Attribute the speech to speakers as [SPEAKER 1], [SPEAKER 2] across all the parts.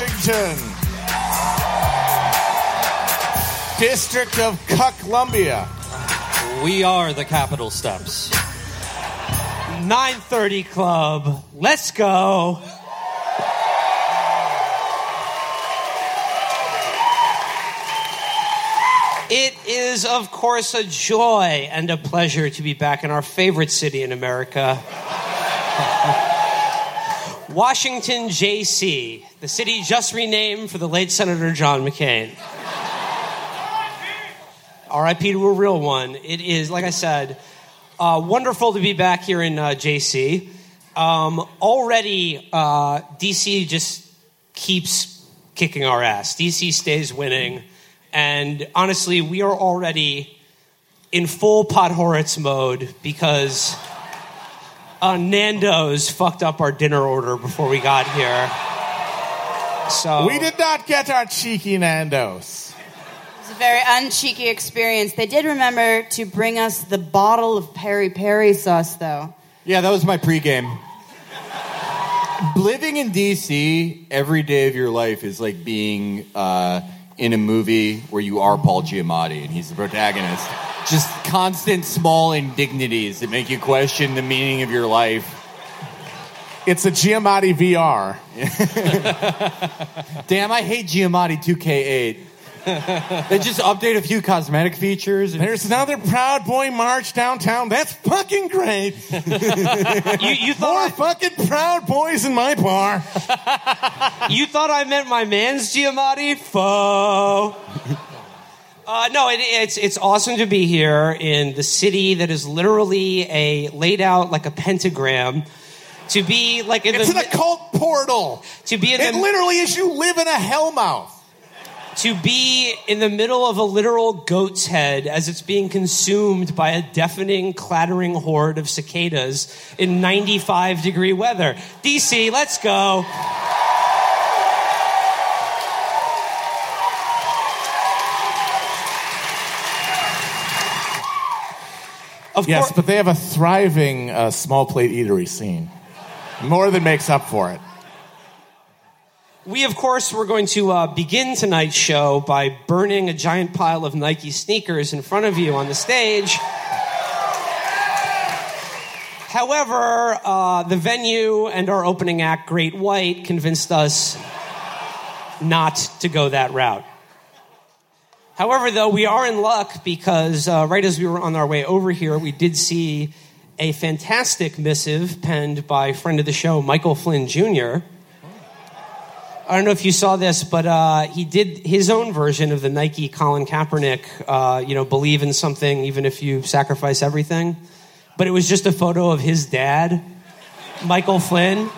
[SPEAKER 1] Washington. District of Columbia.
[SPEAKER 2] We are the Capitol Steps.
[SPEAKER 3] 930 Club. Let's go. It is, of course, a joy and a pleasure to be back in our favorite city in America. Washington, J.C., the city just renamed for the late Senator John McCain. RIP to a real one. It is, like I said, uh, wonderful to be back here in uh, JC. Um, already, uh, DC just keeps kicking our ass. DC stays winning. And honestly, we are already in full Podhoretz mode because uh, Nando's fucked up our dinner order before we got here. So
[SPEAKER 1] We did not get our cheeky Nando's.
[SPEAKER 4] It was a very uncheeky experience. They did remember to bring us the bottle of peri peri sauce, though.
[SPEAKER 5] Yeah, that was my pregame. Living in DC every day of your life is like being uh, in a movie where you are Paul Giamatti and he's the protagonist. Just constant small indignities that make you question the meaning of your life.
[SPEAKER 1] It's a Giamatti VR.
[SPEAKER 5] Damn, I hate Giamatti 2K8. They just update a few cosmetic features. And
[SPEAKER 1] There's another Proud Boy March downtown. That's fucking great.
[SPEAKER 3] you, you
[SPEAKER 1] More
[SPEAKER 3] thought
[SPEAKER 1] fucking Proud Boys in my bar.
[SPEAKER 3] You thought I meant my man's Giamatti? Faux. Uh, no, it, it's it's awesome to be here in the city that is literally a laid out like a pentagram. To be like in
[SPEAKER 1] It's
[SPEAKER 3] the
[SPEAKER 1] an occult portal.
[SPEAKER 3] to be in
[SPEAKER 1] It
[SPEAKER 3] the
[SPEAKER 1] literally is you live in a hellmouth.
[SPEAKER 3] To be in the middle of a literal goat's head as it's being consumed by a deafening, clattering horde of cicadas in 95 degree weather. DC, let's go. Of
[SPEAKER 1] Yes,
[SPEAKER 3] course,
[SPEAKER 1] but they have a thriving uh, small plate eatery scene. More than makes up for it.
[SPEAKER 3] We of course were going to uh, begin tonight's show by burning a giant pile of Nike sneakers in front of you on the stage. However, uh, the venue and our opening act, Great White, convinced us not to go that route. However, though, we are in luck because uh, right as we were on our way over here, we did see a fantastic missive penned by friend of the show, Michael Flynn Jr. I don't know if you saw this, but uh, he did his own version of the Nike Colin Kaepernick, uh, you know, believe in something even if you sacrifice everything. But it was just a photo of his dad, Michael Flynn.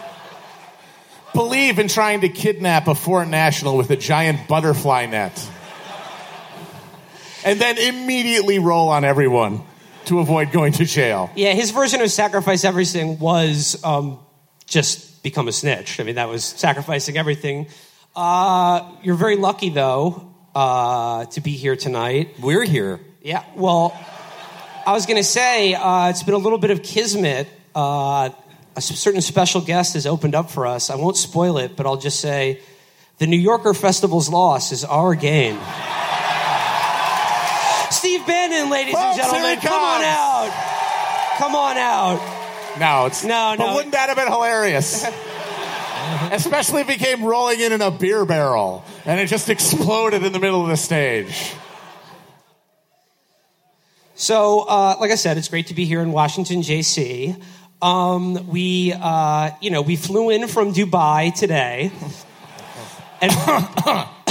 [SPEAKER 1] Believe in trying to kidnap a foreign national with a giant butterfly net. And then immediately roll on everyone to avoid going to jail.
[SPEAKER 3] Yeah, his version of sacrifice everything was um, just become a snitch. I mean, that was sacrificing everything. Uh, you're very lucky, though, uh, to be here tonight.
[SPEAKER 5] we're here.
[SPEAKER 3] Yeah, well, I was going to say uh, it's been a little bit of kismet. Uh, a certain special guest has opened up for us. I won't spoil it, but I'll just say the New Yorker Festival's loss is our gain. Steve Bannon, ladies and
[SPEAKER 1] Folks, here
[SPEAKER 3] gentlemen, come on out. Come on out.
[SPEAKER 1] No, it's
[SPEAKER 3] No, no.
[SPEAKER 1] But wouldn't that have been hilarious? Especially if he came rolling in in a beer barrel and it just exploded in the middle of the stage.
[SPEAKER 3] So, uh, like I said, it's great to be here in Washington, JC. Um, we, uh, you know, we flew in from Dubai today, and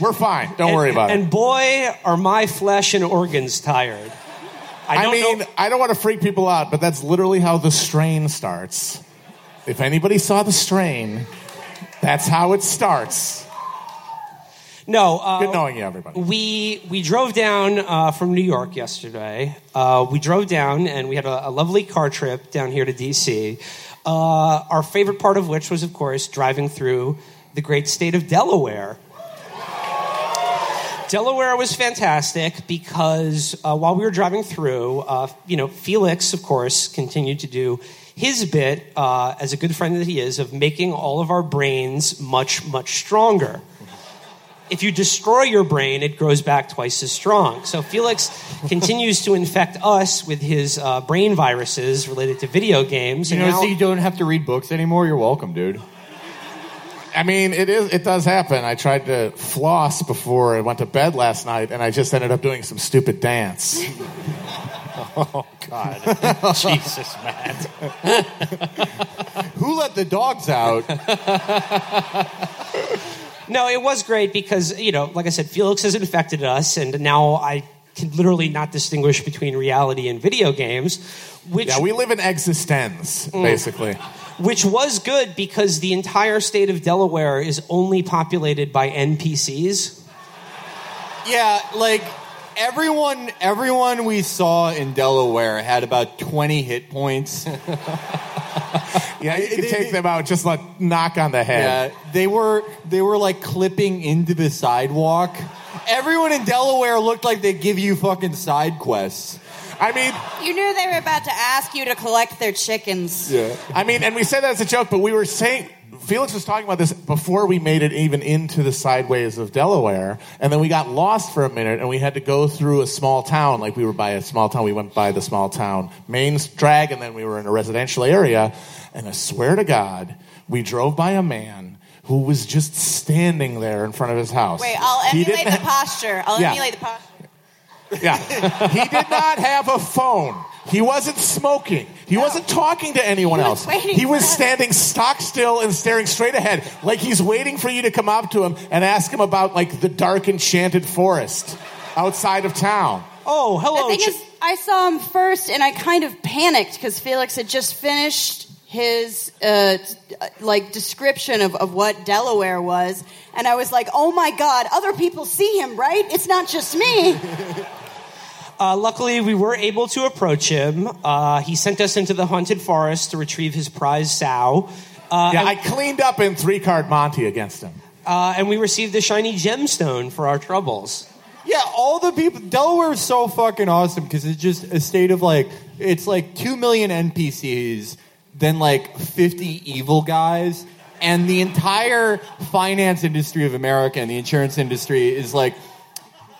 [SPEAKER 1] We're fine. Don't
[SPEAKER 3] and,
[SPEAKER 1] worry about
[SPEAKER 3] and
[SPEAKER 1] it.
[SPEAKER 3] And boy, are my flesh and organs tired. I
[SPEAKER 1] I, mean,
[SPEAKER 3] know.
[SPEAKER 1] I don't want to freak people out, but that's literally how the strain starts. If anybody saw the strain, that's how it starts.
[SPEAKER 3] No, uh,
[SPEAKER 1] Good knowing you, everybody.
[SPEAKER 3] we we drove down uh, from New York yesterday. Uh, we drove down and we had a, a lovely car trip down here to DC. Uh, our favorite part of which was, of course, driving through the great state of Delaware. Delaware was fantastic because uh, while we were driving through, uh, you know, Felix, of course, continued to do his bit uh, as a good friend that he is of making all of our brains much, much stronger. If you destroy your brain, it grows back twice as strong. So Felix continues to infect us with his uh, brain viruses related to video games.
[SPEAKER 5] You
[SPEAKER 3] and
[SPEAKER 5] know,
[SPEAKER 3] now-
[SPEAKER 5] so you don't have to read books anymore. You're welcome, dude.
[SPEAKER 1] I mean, it is. It does happen. I tried to floss before I went to bed last night, and I just ended up doing some stupid dance.
[SPEAKER 2] Oh God. Jesus, Matt.
[SPEAKER 5] Who let the dogs out?
[SPEAKER 3] No, it was great because, you know, like I said, Felix has infected us, and now I can literally not distinguish between reality and video games, which,
[SPEAKER 1] Yeah, we live in existence, mm. basically.
[SPEAKER 3] which was good because the entire state of Delaware is only populated by NPCs.
[SPEAKER 5] yeah, like everyone, everyone we saw in Delaware had about 20 hit points.
[SPEAKER 1] Yeah, you can take them out, just like knock on the head.
[SPEAKER 5] Yeah, they were they were like clipping into the sidewalk. Everyone in Delaware looked like they give you fucking side quests.
[SPEAKER 1] I mean,
[SPEAKER 4] You knew they were about to ask you to collect their chickens.
[SPEAKER 5] Yeah.
[SPEAKER 1] I mean, and we said that as a joke, but we were saying Felix was talking about this before we made it even into the sideways of Delaware, and then we got lost for a minute, and we had to go through a small town. Like we were by a small town, we went by the small town main drag, and then we were in a residential area. And I swear to God, we drove by a man who was just standing there in front of his house.
[SPEAKER 4] Wait, I'll
[SPEAKER 1] He
[SPEAKER 4] emulate
[SPEAKER 1] didn't
[SPEAKER 4] the
[SPEAKER 1] ha-
[SPEAKER 4] posture. I'll
[SPEAKER 1] Yeah.
[SPEAKER 4] emulate the posture.
[SPEAKER 1] Yeah. he did not have a phone. He wasn't smoking. He wasn't talking to anyone
[SPEAKER 4] He
[SPEAKER 1] else.
[SPEAKER 4] waiting
[SPEAKER 1] He was standing stock still and staring straight ahead, like he's waiting for you to come up to him and ask him about like the dark enchanted forest outside of town.
[SPEAKER 3] Oh,
[SPEAKER 4] The
[SPEAKER 3] hello.
[SPEAKER 4] thing
[SPEAKER 3] Ch-
[SPEAKER 4] is, I saw him first, and I kind of panicked because Felix had just finished his uh, like description of, of what Delaware was, and I was like, "Oh my God, other people see him, right? It's not just me."
[SPEAKER 3] Uh, luckily, we were able to approach him. Uh, he sent us into the haunted forest to retrieve his prize sow. Uh,
[SPEAKER 1] Yeah,
[SPEAKER 3] and,
[SPEAKER 1] I cleaned up in three card Monty against him.
[SPEAKER 3] uh, and we received a shiny gemstone for our troubles.
[SPEAKER 5] Yeah, all the people. Delaware is so fucking awesome because it's just a state of like it's like two million NPCs, then like fifty evil guys, and the entire finance industry of America and the insurance industry is like,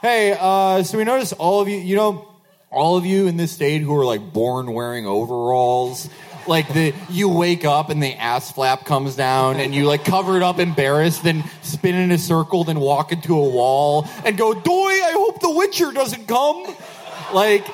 [SPEAKER 5] hey, uh, so we noticed all of you, you know, all of you in this state who are like born wearing overalls. Like the you wake up and the ass flap comes down and you like cover it up embarrassed, then spin in a circle, then walk into a wall and go, Doy, I hope the Witcher doesn't come. Like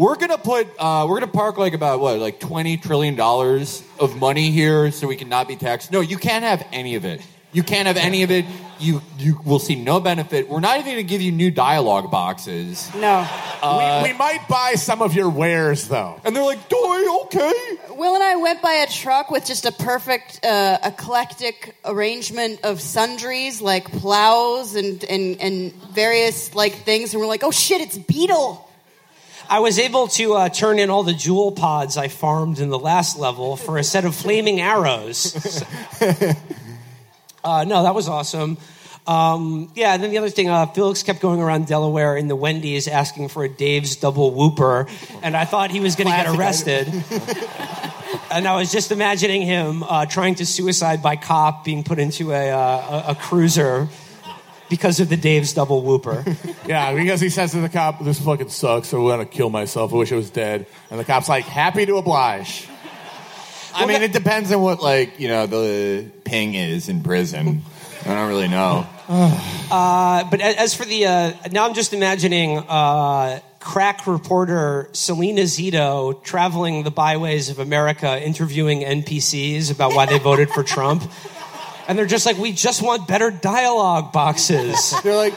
[SPEAKER 5] we're gonna put uh, we're gonna park like about what, like twenty trillion dollars of money here so we can not be taxed. No, you can't have any of it. You can't have any of it. You you will see no benefit. We're not even gonna give you new dialogue boxes.
[SPEAKER 4] No,
[SPEAKER 1] we, we might buy some of your wares, though.
[SPEAKER 5] And they're like, Doy, okay.
[SPEAKER 4] Will and I went by a truck with just a perfect uh, eclectic arrangement of sundries like plows and, and and various like things, and we're like, "Oh shit, it's Beedle."
[SPEAKER 3] I was able to uh, turn in all the jewel pods I farmed in the last level for a set of flaming arrows. uh, no, that was awesome. Um, yeah, and then the other thing, uh, Felix kept going around Delaware in the Wendy's asking for a Dave's double whooper, and I thought he was going to get arrested. and I was just imagining him uh, trying to suicide by cop, being put into a, uh, a, a cruiser because of the Dave's double whooper.
[SPEAKER 1] Yeah, because he says to the cop, "This fucking sucks. I want to kill myself. I wish I was dead." And the cop's like, "Happy to oblige."
[SPEAKER 5] I mean, it depends on what like you know the ping is in prison. I don't really know.
[SPEAKER 3] But a- as for the uh, now, I'm just imagining uh, crack reporter Selena Zito traveling the byways of America, interviewing NPCs about why they voted for Trump, and they're just like, "We just want better dialogue boxes."
[SPEAKER 5] They're like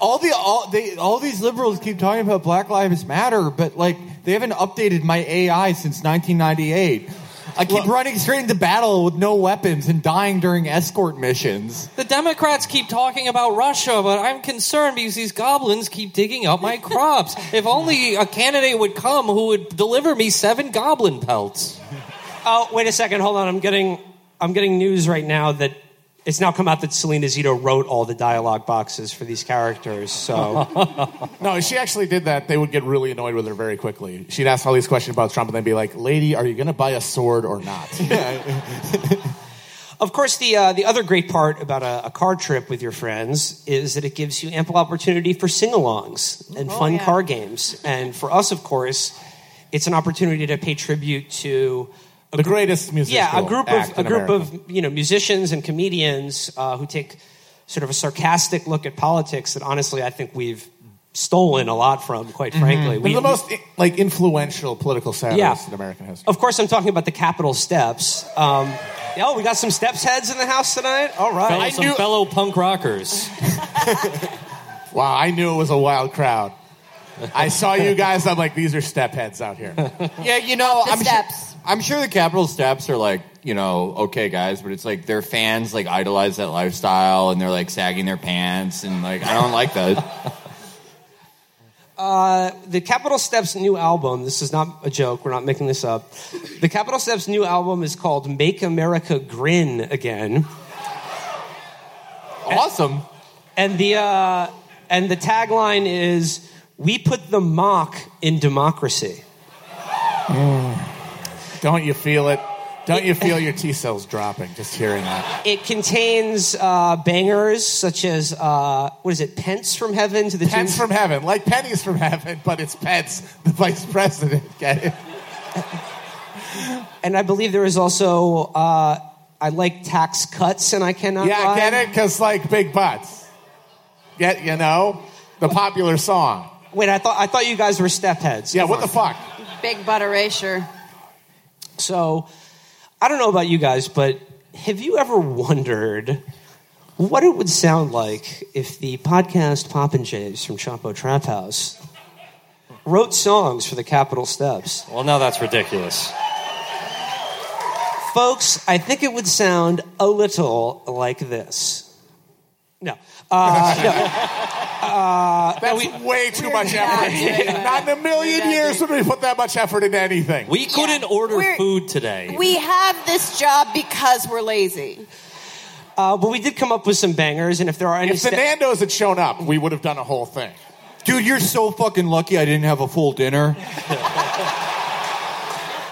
[SPEAKER 5] all the all they all these liberals keep talking about Black Lives Matter, but like they haven't updated my AI since 1998. I keep running straight into battle with no weapons and dying during escort missions.
[SPEAKER 2] The Democrats keep talking about Russia, but I'm concerned because these goblins keep digging up my crops. if only a candidate would come who would deliver me seven goblin pelts.
[SPEAKER 3] oh, wait a second, hold on. I'm getting I'm getting news right now that it's now come out that Selena Zito wrote all the dialogue boxes for these characters. So
[SPEAKER 1] No, if she actually did that, they would get really annoyed with her very quickly. She'd ask all these questions about Trump, and they'd be like, "Lady, are you going to buy a sword or not?"
[SPEAKER 3] Of course, the uh, the other great part about a, a car trip with your friends is that it gives you ample opportunity for sing-alongs and fun
[SPEAKER 4] yeah.
[SPEAKER 3] car games. And for us, of course, it's an opportunity to pay tribute to
[SPEAKER 1] the greatest musical
[SPEAKER 3] yeah, a group of a group
[SPEAKER 1] America.
[SPEAKER 3] of you know musicians and comedians uh, who take sort of a sarcastic look at politics that honestly I think we've stolen a lot from. Quite frankly,
[SPEAKER 1] They're the most like influential political satirists
[SPEAKER 3] Yeah.
[SPEAKER 1] in American history.
[SPEAKER 3] Of course, I'm talking about the Capitol steps. Um, oh, we got some steps heads in the house tonight. All right.
[SPEAKER 2] Fellow, some
[SPEAKER 1] knew-
[SPEAKER 2] fellow punk rockers.
[SPEAKER 1] Wow, I knew it was a wild crowd. I saw you guys. I'm like, these are step heads out here.
[SPEAKER 5] Yeah, you know,
[SPEAKER 4] The
[SPEAKER 5] I'm
[SPEAKER 4] steps.
[SPEAKER 5] Sure, I'm sure the Capitol steps are like, you know, okay, guys, but it's like their fans like idolize that lifestyle and they're like sagging their pants and like I don't like that.
[SPEAKER 3] the Capitol Steps new album, this is not a joke, we're not making this up. The Capitol Steps new album is called Make America Grin Again.
[SPEAKER 5] awesome.
[SPEAKER 3] And the, uh, and the tagline is We put the mock in democracy.
[SPEAKER 1] Don't you feel it? Don't you feel your T cells dropping just hearing that?
[SPEAKER 3] It contains uh, bangers such as, uh, what is it, Pence from Heaven to the
[SPEAKER 1] Pence
[SPEAKER 3] Tunes-
[SPEAKER 1] from heaven, like pennies from heaven, but it's Pence, the vice president. Get it?
[SPEAKER 3] And I believe there is also, uh, I like tax cuts and I cannot
[SPEAKER 1] Yeah,
[SPEAKER 3] lie.
[SPEAKER 1] get it? Because like big butts. Get you know the popular song.
[SPEAKER 3] Wait, I thought, I thought you guys were step heads.
[SPEAKER 1] Yeah,
[SPEAKER 3] Come
[SPEAKER 1] what
[SPEAKER 3] on.
[SPEAKER 1] the fuck?
[SPEAKER 4] Big butt erasure.
[SPEAKER 3] So, I don't know about you guys, but have you ever wondered what it would sound like if the podcast Pop and Jays from Chapo Trap House wrote songs for the Capitol Steps?
[SPEAKER 2] Well, now that's ridiculous.
[SPEAKER 3] Folks, I think it would sound a little like this. No. Uh,
[SPEAKER 1] That's way too much
[SPEAKER 4] not
[SPEAKER 1] effort.
[SPEAKER 4] doing that.
[SPEAKER 1] Not in a million
[SPEAKER 4] We're
[SPEAKER 1] years would we put that much effort into anything.
[SPEAKER 2] We couldn't order
[SPEAKER 4] We're-
[SPEAKER 2] food today.
[SPEAKER 4] We have this job because we're lazy.
[SPEAKER 3] uh, but we did come up with some bangers, and if there are any
[SPEAKER 1] if the
[SPEAKER 3] ste-
[SPEAKER 1] Nando's had shown up, we would have done a whole thing.
[SPEAKER 5] Dude, you're so fucking lucky I didn't have a full dinner.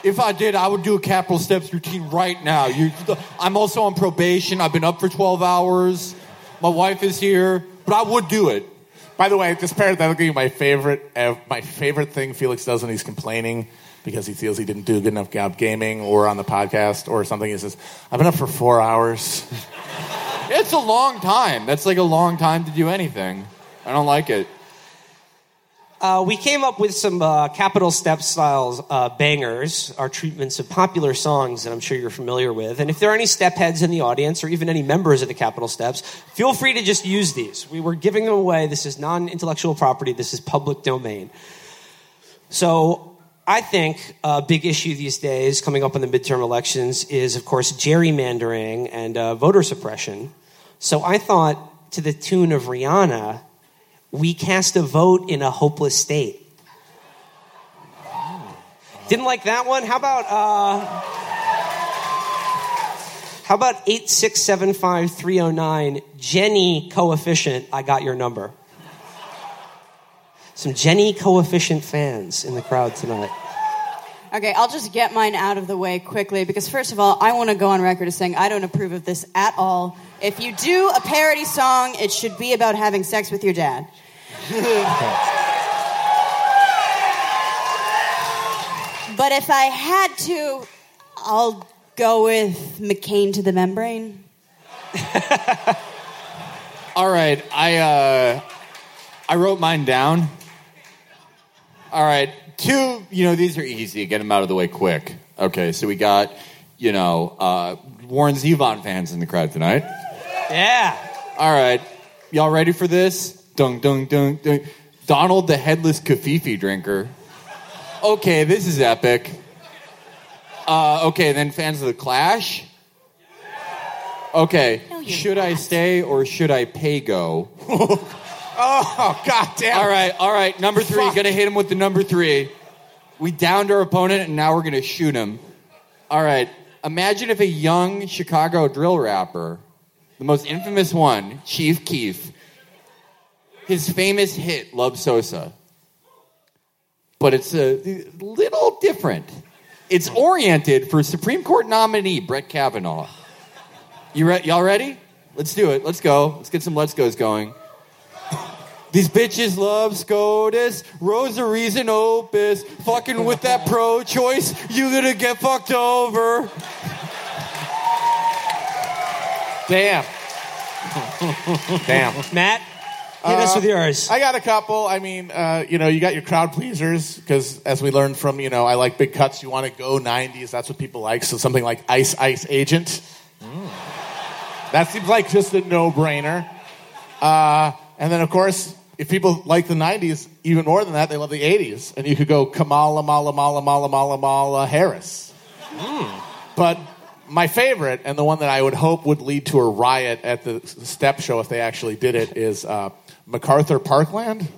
[SPEAKER 5] if I did, I would do a Capitol Steps routine right now. You, I'm also on probation. I've been up for 12 hours. My wife is here, but I would do it.
[SPEAKER 1] By the way, just parenthetically, my favorite, my favorite thing Felix does when he's complaining because he feels he didn't do a good enough job gaming or on the podcast or something. He says, "I've been up for four hours."
[SPEAKER 5] It's a long time. That's like a long time to do anything. I don't like it.
[SPEAKER 3] Uh, we came up with some uh, Capitol Step styles uh, bangers, our treatments of popular songs that I'm sure you're familiar with. And if there are any step heads in the audience or even any members of the Capitol Steps, feel free to just use these. We were giving them away. This is non intellectual property, this is public domain. So I think a big issue these days coming up in the midterm elections is, of course, gerrymandering and uh, voter suppression. So I thought, to the tune of Rihanna, we cast a vote in a hopeless state. Didn't like that one? How about uh How about 8675309 Gini coefficient I got your number. Some Gini coefficient fans in the crowd tonight.
[SPEAKER 4] Okay, I'll just get mine out of the way quickly because, first of all, I want to go on record as saying I don't approve of this at all. If you do a parody song, it should be about having sex with your dad. but if I had to, I'll go with McCain to the membrane.
[SPEAKER 5] All right, I uh, I wrote mine down. All right, two. You know these are easy. Get them out of the way quick. Okay, so we got you know uh, Warren Zevon fans in the crowd tonight.
[SPEAKER 3] Yeah.
[SPEAKER 5] All right, y'all ready for this? Dung dung dung dung. Donald the headless covfefe drinker. Okay, this is epic. Uh, okay, then fans of the Clash. Okay,
[SPEAKER 4] No, you're
[SPEAKER 5] should I stay or should I pay go?
[SPEAKER 1] Oh God damn!
[SPEAKER 5] All right, all right. Number three,
[SPEAKER 1] Fuck.
[SPEAKER 5] gonna hit him with the number three. We downed our opponent, and now we're gonna shoot him. All right. Imagine if a young Chicago drill rapper, the most infamous one, Chief Keef, his famous hit, Love Sosa. But it's a little different. It's oriented for Supreme Court nominee Brett Kavanaugh. You re- y'all ready? Let's do it. Let's go. Let's get some let's goes going. These bitches love SCOTUS, rosaries and opus, fucking with that pro choice, you gonna get fucked over.
[SPEAKER 1] Damn. Damn.
[SPEAKER 3] Matt, hit us with yours.
[SPEAKER 1] I got a couple. I mean, uh, you know, you got your crowd pleasers because, as we learned from, you know, I like big cuts. You want to go '90s. That's what people like. So something like Ice Ice Agent. That seems like just a no-brainer. Uh, and then, of course, if people like the '90s even more than that, they love the '80s. And you could go Kamala, Mala, Mala, Mala, Mala, Mala Harris. But my favorite, and the one that I would hope would lead to a riot at the step show if they actually did it, is uh, MacArthur Parkland.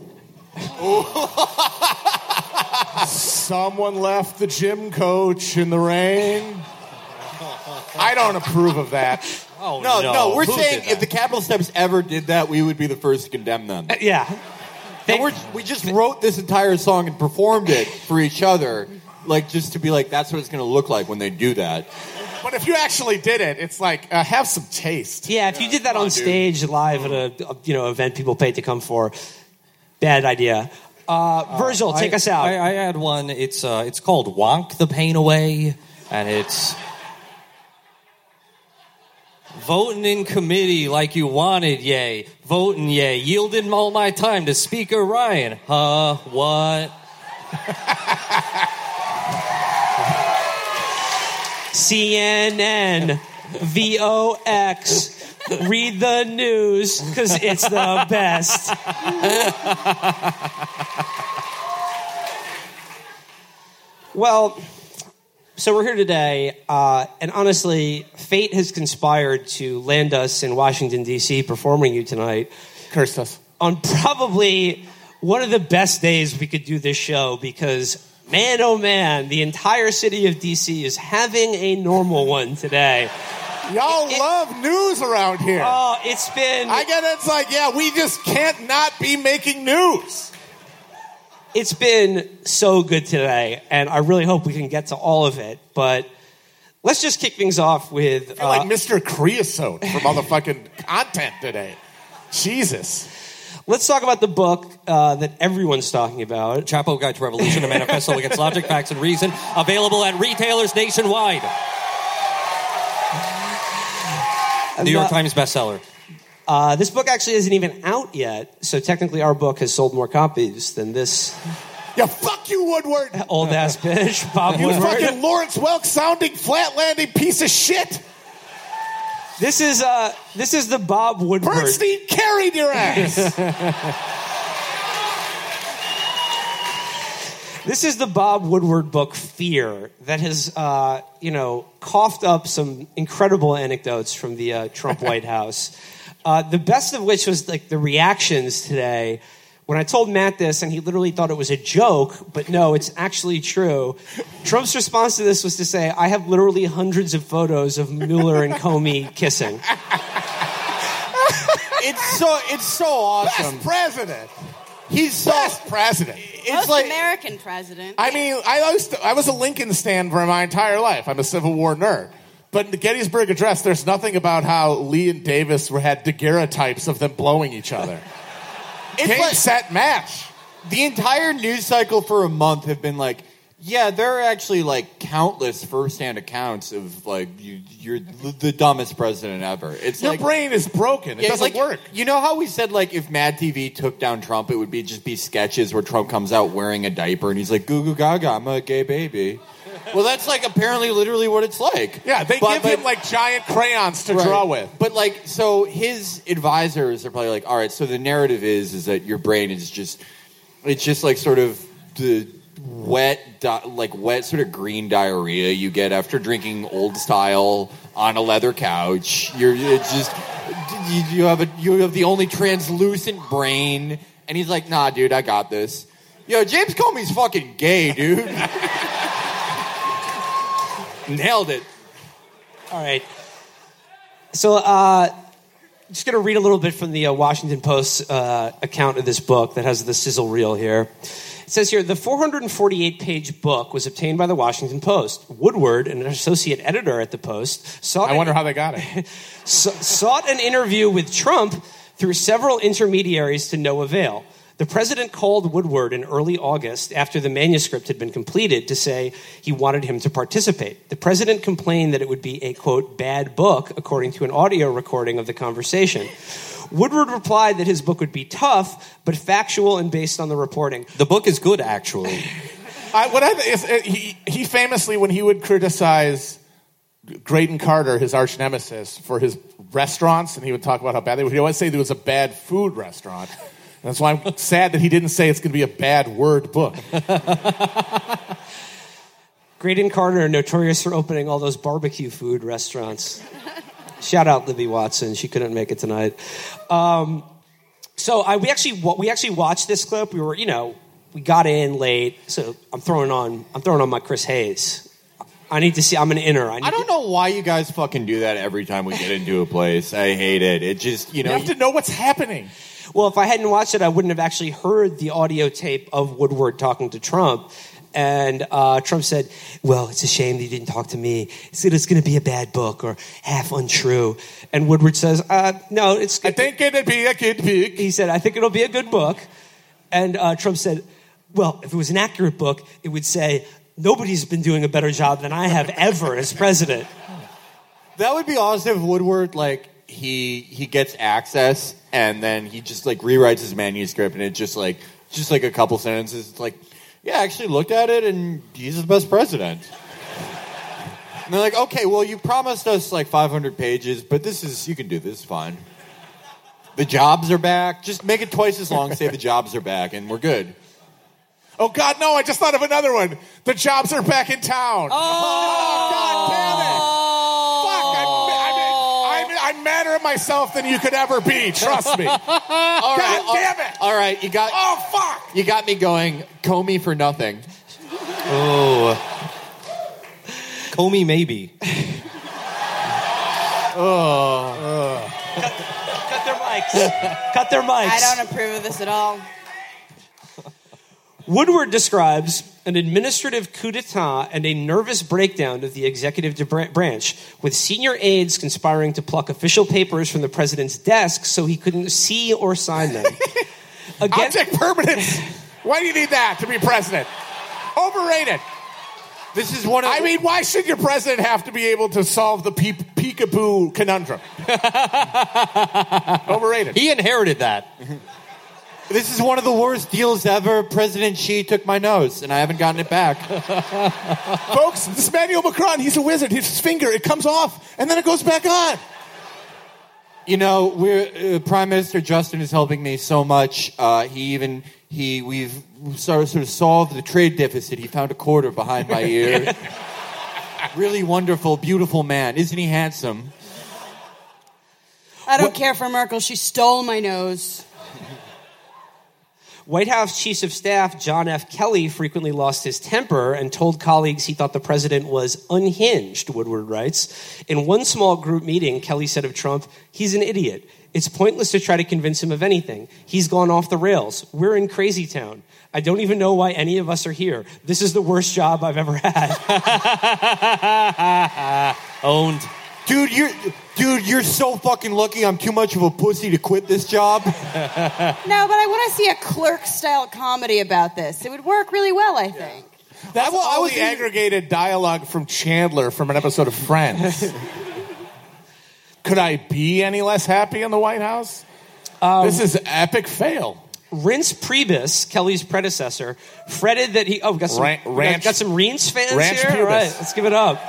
[SPEAKER 1] Someone left the gym coach in the rain. I don't approve of that.
[SPEAKER 2] Oh
[SPEAKER 5] No, no, we're
[SPEAKER 2] Who
[SPEAKER 5] saying
[SPEAKER 2] did
[SPEAKER 5] if the
[SPEAKER 2] that?
[SPEAKER 5] Capitol Steps ever did that, we would be the first to condemn them.
[SPEAKER 3] Uh, yeah.
[SPEAKER 5] And we're, we just wrote this entire song and performed it for each other, like just to be like, that's what it's going to look like when they do that.
[SPEAKER 1] But if you actually did it, it's like uh, have some taste.
[SPEAKER 3] Yeah, if you did that on
[SPEAKER 5] on, dude.
[SPEAKER 3] stage live at a you know event people paid to come for, bad idea. Uh, Virgil, take
[SPEAKER 2] I-
[SPEAKER 3] us out.
[SPEAKER 2] I, I had one. It's uh, it's called "Wonk the Pain Away," and it's voting in committee like you wanted. Yay, voting yay, yielding all my time to Speaker Ryan. Huh? What?
[SPEAKER 3] CNN, VOX, read the news because it's the best. well, so we're here today, uh, and honestly, fate has conspired to land us in Washington, D.C., performing you tonight
[SPEAKER 1] Cursed us.
[SPEAKER 3] on probably one of the best days we could do this show because man oh man the entire city of dc is having a normal one today
[SPEAKER 1] Y'all
[SPEAKER 3] It-
[SPEAKER 1] love news around here.
[SPEAKER 3] oh it's been
[SPEAKER 1] I get it. It's like, yeah, we just can't not be making news.
[SPEAKER 3] it's been so good today and i really hope we can get to all of it but let's just kick things off with uh,
[SPEAKER 1] like Mr. Creosote for motherfucking content today. Jesus.
[SPEAKER 3] Let's talk about the book uh, that everyone's talking about
[SPEAKER 2] Chapo Guide to Revolution: A Manifesto Against Logic, Facts, and Reason, available at retailers nationwide. New York Times bestseller.
[SPEAKER 3] uh, this book actually isn't even out yet so technically our book has sold more copies than this
[SPEAKER 1] Yeah, fuck you, Woodward.
[SPEAKER 3] old ass bitch bob
[SPEAKER 1] You
[SPEAKER 3] woodward
[SPEAKER 1] fucking Lawrence Welk sounding flat landing piece of shit.
[SPEAKER 3] This is uh this is the Bob Woodward.
[SPEAKER 1] Bernstein carried your ass.
[SPEAKER 3] This is the Bob Woodward book Fear that has uh, you know coughed up some incredible anecdotes from the uh, Trump White House. Uh, the best of which was like the reactions today. When I told Matt this, and he literally thought it was a joke, but no, it's actually true. Trump's response to this was to say, "I have literally hundreds of photos of Mueller and Comey kissing."
[SPEAKER 5] It's so it's so awesome.
[SPEAKER 1] Best president.
[SPEAKER 5] He's so
[SPEAKER 1] Best president.
[SPEAKER 5] it's
[SPEAKER 4] Most
[SPEAKER 5] like
[SPEAKER 4] American president.
[SPEAKER 1] I mean, I was I was a Lincoln stand for my entire life. I'm a Civil War nerd. But in the Gettysburg Address, there's nothing about how Lee and Davis were had daguerreotypes of them blowing each other.
[SPEAKER 5] It's
[SPEAKER 1] Game,
[SPEAKER 5] like
[SPEAKER 1] set, match.
[SPEAKER 5] the entire news cycle for a month have been like, yeah, there are actually like countless first-hand accounts of like you, you're the dumbest president ever. It's
[SPEAKER 1] Your
[SPEAKER 5] like
[SPEAKER 1] brain is broken. It
[SPEAKER 5] Yeah,
[SPEAKER 1] doesn't
[SPEAKER 5] like,
[SPEAKER 1] work.
[SPEAKER 5] You know how we said like if Mad TV took down Trump, it would be just be sketches where Trump comes out wearing a diaper and he's like, "Goo goo gaga, I'm a gay baby." Well, that's like apparently literally what it's like.
[SPEAKER 1] Yeah, they
[SPEAKER 5] But-
[SPEAKER 1] give
[SPEAKER 5] but-
[SPEAKER 1] him like giant crayons to
[SPEAKER 5] Right.
[SPEAKER 1] draw with.
[SPEAKER 5] But like, so his advisors are probably like, all right. So the narrative is is that your brain is just, it's just like sort of the wet, di- like wet sort of green diarrhea you get after drinking old style on a leather couch. You're it's just you, you have a you have the only translucent brain. And he's like, nah, dude, I got this. Yo, James Comey's fucking gay, dude. Nailed it.
[SPEAKER 3] All right. So uh, just going to read a little bit from the uh, Washington Post uh, account of this book that has the sizzle reel here. It says here the 448 page book was obtained by the Washington Post. Woodward, an associate editor at the Post, sought,
[SPEAKER 1] I wonder how they got it.
[SPEAKER 3] sought an interview with Trump through several intermediaries to no avail. The president called Woodward in early August after the manuscript had been completed to say he wanted him to participate. The president complained that it would be a quote bad book, according to an audio recording of the conversation. Woodward replied that his book would be tough, but factual and based on the reporting.
[SPEAKER 2] The book is good, actually.
[SPEAKER 1] I, what I th- is, uh, he, he famously, when he would criticize Graydon Carter, his arch nemesis, for his restaurants, and he would talk about how bad they were, he always say there was a bad food restaurant. And that's why I'm sad that he didn't say it's going to be a bad word book.
[SPEAKER 3] Graydon Carter, notorious for opening all those barbecue food restaurants. Shout out Libby Watson. She couldn't make it tonight. Um, so I, we actually we actually watched this clip. We were, you know, we got in late, so I'm throwing on I'm throwing on my Chris Hayes. I need to see. I'm an inner. I,
[SPEAKER 5] I don't know why you guys fucking do that every time we get into a place. I hate it. It just, you
[SPEAKER 1] You
[SPEAKER 5] know,
[SPEAKER 1] have to know what's happening.
[SPEAKER 3] Well, if I hadn't watched it, I wouldn't have actually heard the audio tape of Woodward talking to Trump. And uh, Trump said, "Well, it's a shame that you didn't talk to me. He said it's going to be a bad book or half untrue." And Woodward says, uh, "No, it's."
[SPEAKER 1] I think it'd be a good book.
[SPEAKER 3] he said, I think it'll be a good book. And uh, Trump said, well, if it was an accurate book, it would say, nobody's been doing a better job than I have ever as president.
[SPEAKER 5] that would be awesome if Woodward, like, he he gets access and then he just like rewrites his manuscript and it just like just like a couple sentences. It's like, yeah, I actually looked at it and he's the best president. And they're like, okay, well, you promised us like 500 pages, but this is you can do this fine. The jobs are back. Just make it twice as long. Say the jobs are back, and we're good.
[SPEAKER 1] Oh, God, no, I just thought of another one. The jobs are back in town. Oh, oh God damn Madder at myself than you could ever be. Trust me.
[SPEAKER 5] All right,
[SPEAKER 1] God damn it.
[SPEAKER 5] All right, you got
[SPEAKER 1] Oh, fuck.
[SPEAKER 5] you got me going. Comey for nothing.
[SPEAKER 2] Oh. Comey, maybe. Oh.
[SPEAKER 3] Cut their mics. Cut their mics.
[SPEAKER 4] I don't approve of this at all.
[SPEAKER 3] Woodward describes an administrative coup d'etat and a nervous breakdown of the executive debra- branch, with senior aides conspiring to pluck official papers from the president's desk so he couldn't see or sign them.
[SPEAKER 1] I'll
[SPEAKER 3] Again,
[SPEAKER 1] take permanence. Why do you need that to be president? Overrated.
[SPEAKER 5] This is one of
[SPEAKER 1] I mean, why should your president have to be able to solve the pe- peekaboo conundrum? Overrated.
[SPEAKER 2] He inherited that.
[SPEAKER 5] this is one of the worst deals ever. President Xi took my nose, and I haven't gotten it back.
[SPEAKER 1] Folks, this Emmanuel Macron, he's a wizard. His finger, it comes off, and then it goes back on.
[SPEAKER 5] You know, we're, uh, Prime Minister Justin is helping me so much. Uh, he even he we've sort of, sort of solved the trade deficit. He found a quarter behind my ear. really wonderful, beautiful man, isn't he handsome?
[SPEAKER 4] I don't care for Merkel. She stole my nose.
[SPEAKER 3] White House Chief of Staff John F. Kelly frequently lost his temper and told colleagues he thought the president was unhinged, Woodward writes. In one small group meeting, Kelly said of Trump, he's an idiot. It's pointless to try to convince him of anything. He's gone off the rails. We're in crazy town. I don't even know why any of us are here. This is the worst job I've ever had.
[SPEAKER 2] Owned.
[SPEAKER 5] Dude, you're dude, you're so fucking lucky. I'm too much of a pussy to quit this job.
[SPEAKER 4] No, but I want to see a clerk style comedy about this. It would work really well, I think.
[SPEAKER 1] That's
[SPEAKER 5] I wa- I
[SPEAKER 1] all
[SPEAKER 5] was
[SPEAKER 1] the
[SPEAKER 5] thinking-
[SPEAKER 1] aggregated dialogue from Chandler from an episode of Friends. Could I be any less happy in the White House? Um, this is epic fail.
[SPEAKER 3] Reince Priebus, Kelly's predecessor, fretted that he. Oh, we got some,
[SPEAKER 1] Ran-
[SPEAKER 3] we got- got, some Rince fans
[SPEAKER 1] Ranch
[SPEAKER 3] here. All
[SPEAKER 1] Pubis.
[SPEAKER 3] right, let's give it up.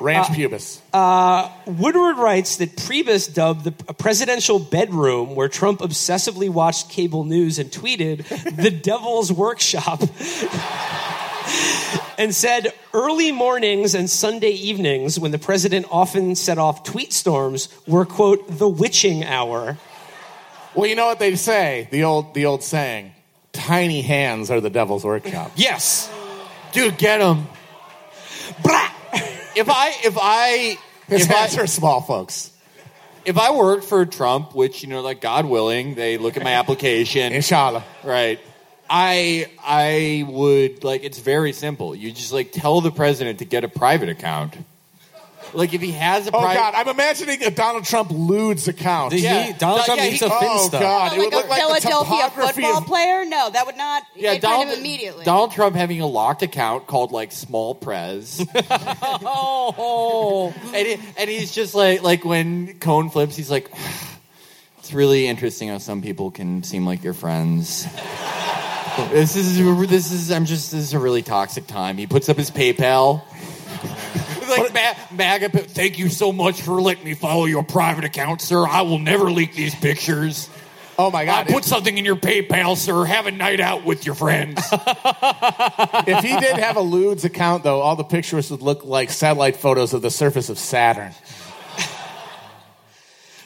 [SPEAKER 1] Ranch uh, pubis.
[SPEAKER 3] Uh, Woodward writes that Priebus dubbed the a presidential bedroom where Trump obsessively watched cable news and tweeted the devil's workshop. and said early mornings and Sunday evenings, when the president often set off tweet storms, were, quote, the witching hour.
[SPEAKER 1] well, you know what they say? The old, the old saying: "Tiny hands are the devil's workshop."
[SPEAKER 2] Yes.
[SPEAKER 5] Dude, get him. If I if I
[SPEAKER 1] His
[SPEAKER 5] if
[SPEAKER 1] hands
[SPEAKER 5] I
[SPEAKER 1] are small, folks.
[SPEAKER 5] if I worked for Trump, which you know, like God willing, they look at my application,
[SPEAKER 1] Inshallah.
[SPEAKER 5] right? I I would like it's very simple. You just like tell the president to get a private account. Like if he has a
[SPEAKER 1] Oh
[SPEAKER 5] private,
[SPEAKER 1] God, I'm imagining a Donald Trump lewds account.
[SPEAKER 2] The-
[SPEAKER 5] Yeah.
[SPEAKER 2] he, Donald
[SPEAKER 5] Yeah,
[SPEAKER 2] Trump
[SPEAKER 5] he-
[SPEAKER 2] needs a
[SPEAKER 1] oh
[SPEAKER 2] Finsta.
[SPEAKER 1] God, it oh,
[SPEAKER 4] like
[SPEAKER 1] would look
[SPEAKER 4] a
[SPEAKER 1] like the
[SPEAKER 4] Philadelphia
[SPEAKER 1] topography
[SPEAKER 4] football
[SPEAKER 1] of
[SPEAKER 4] player? No, that would not.
[SPEAKER 5] yeah,
[SPEAKER 4] I'd find
[SPEAKER 5] Donald,
[SPEAKER 4] him immediately.
[SPEAKER 5] Donald Trump having a locked account called like Small Prez,
[SPEAKER 2] Oh,
[SPEAKER 5] and, he, and he's just like like when Cohen flips, he's like, it's really interesting how some people can seem like your friends. This is this is I'm just this is a really toxic time. He puts up his PayPal. Like Ma- MAGA, thank you so much for letting me follow your private account, sir. I will never leak these pictures.
[SPEAKER 1] Oh my God!
[SPEAKER 5] put something in your PayPal, sir. Have a night out with your friends.
[SPEAKER 1] if he did have a lewds account, though, all the pictures would look like satellite photos of the surface of Saturn.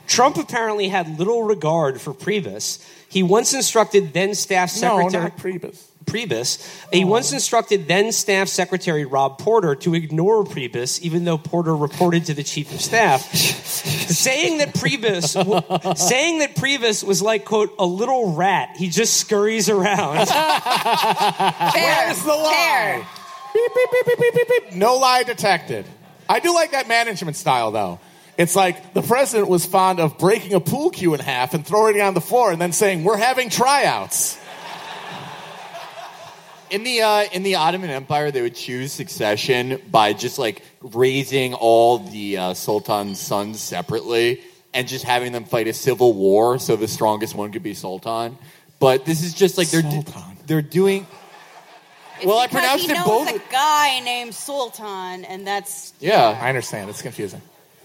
[SPEAKER 3] Trump apparently had little regard for Priebus. He once instructed then staff
[SPEAKER 1] No,
[SPEAKER 3] secretary
[SPEAKER 1] not Priebus.
[SPEAKER 3] Priebus. He oh. once instructed then staff secretary Rob Porter to ignore Priebus, even though Porter reported to the chief of staff, saying that Priebus, w- saying that Priebus was like quote a little rat. He just scurries around.
[SPEAKER 4] Fair.
[SPEAKER 1] Where's the lie? Beep, beep, beep, beep, beep, beep, beep. No lie detected. I do like that management style, though. It's like the president was fond of breaking a pool cue in half and throwing it on the floor and then saying, We're having tryouts.
[SPEAKER 5] In the uh, in the Ottoman Empire, they would choose succession by just like raising all the uh, sultan's sons separately and just having them fight a civil war, so the strongest one could be sultan. But this is just like they're
[SPEAKER 1] Sultan.
[SPEAKER 5] they're doing.
[SPEAKER 4] It's
[SPEAKER 5] Well, I
[SPEAKER 4] because
[SPEAKER 5] pronounced
[SPEAKER 4] he
[SPEAKER 5] it
[SPEAKER 4] knows
[SPEAKER 5] both-
[SPEAKER 4] a guy named Sultan, and that's
[SPEAKER 5] Yeah,
[SPEAKER 1] I understand. It's confusing.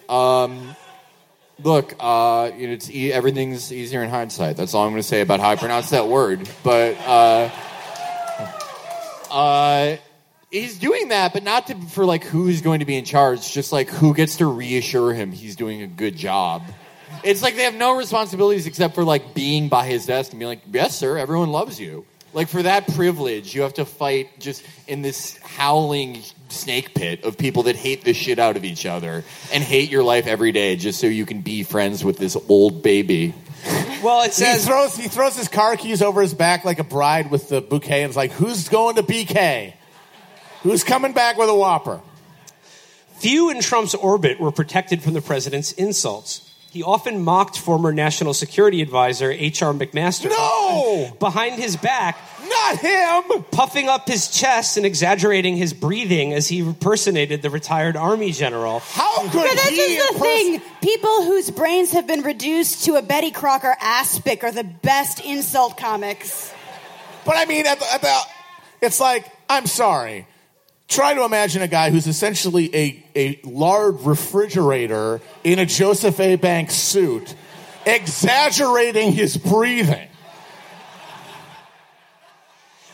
[SPEAKER 5] look, uh, it's e- everything's easier in hindsight. That's all I'm going to say about how I pronounce that word. But uh, uh, he's doing that, but not to, for like who's going to be in charge. Just like who gets to reassure him he's doing a good job. It's like they have no responsibilities except for like being by his desk and being like, "Yes, sir, everyone loves you." Like for that privilege, you have to fight just in this howling snake pit of people that hate the shit out of each other and hate your life every day just so you can be friends with this old baby.
[SPEAKER 3] well, it
[SPEAKER 1] He
[SPEAKER 3] says
[SPEAKER 1] throws, he throws his car keys over his back like a bride with the bouquet and is like, Who's going to BK? Who's coming back with a Whopper?
[SPEAKER 3] Few in Trump's orbit were protected from the president's insults. He often mocked former National Security Advisor H.R. McMaster
[SPEAKER 1] No!
[SPEAKER 3] behind his back,
[SPEAKER 1] Not him!
[SPEAKER 3] puffing up his chest and exaggerating his breathing as he impersonated the retired Army general.
[SPEAKER 1] How could
[SPEAKER 4] But this
[SPEAKER 1] he
[SPEAKER 4] is the
[SPEAKER 1] imperson-
[SPEAKER 4] thing. People whose brains have been reduced to a Betty Crocker aspic are the best insult comics.
[SPEAKER 1] But I mean, at the, at the, it's like, I'm sorry. Try to imagine a guy who's essentially a, a lard refrigerator in a Joseph A. Banks suit, exaggerating his breathing.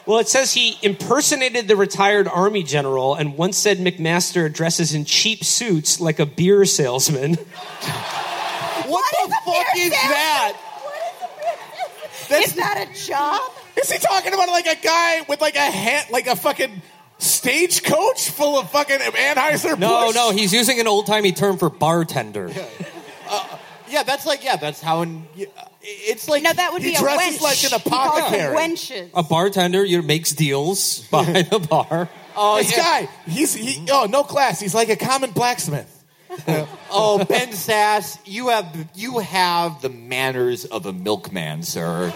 [SPEAKER 3] Well, it says he impersonated the retired Army general and once said McMaster dresses in cheap suits like a beer salesman.
[SPEAKER 1] What, the
[SPEAKER 4] is
[SPEAKER 1] fuck
[SPEAKER 4] beer
[SPEAKER 1] is
[SPEAKER 4] salesman?
[SPEAKER 1] that?
[SPEAKER 4] What is a beer salesman?
[SPEAKER 1] That's-
[SPEAKER 4] Is that a job?
[SPEAKER 1] Is he talking about like a guy with like a hat, like a fucking stagecoach full of fucking Anheuser?
[SPEAKER 2] no, no, he's using an old timey term for bartender.
[SPEAKER 5] Uh, yeah, that's like yeah, that's how. In, uh, it's like
[SPEAKER 4] No, that would
[SPEAKER 1] He
[SPEAKER 4] be a
[SPEAKER 1] dresses
[SPEAKER 4] wench.
[SPEAKER 1] like an
[SPEAKER 4] He calls them
[SPEAKER 1] apothecary.
[SPEAKER 4] wenches.
[SPEAKER 2] A bartender you know, makes deals behind the bar.
[SPEAKER 5] oh,
[SPEAKER 1] This
[SPEAKER 5] yeah.
[SPEAKER 1] guy, he's he, oh no class. He's like a common blacksmith.
[SPEAKER 5] Oh, Ben Sasse, you have you have the manners of a milkman, sir.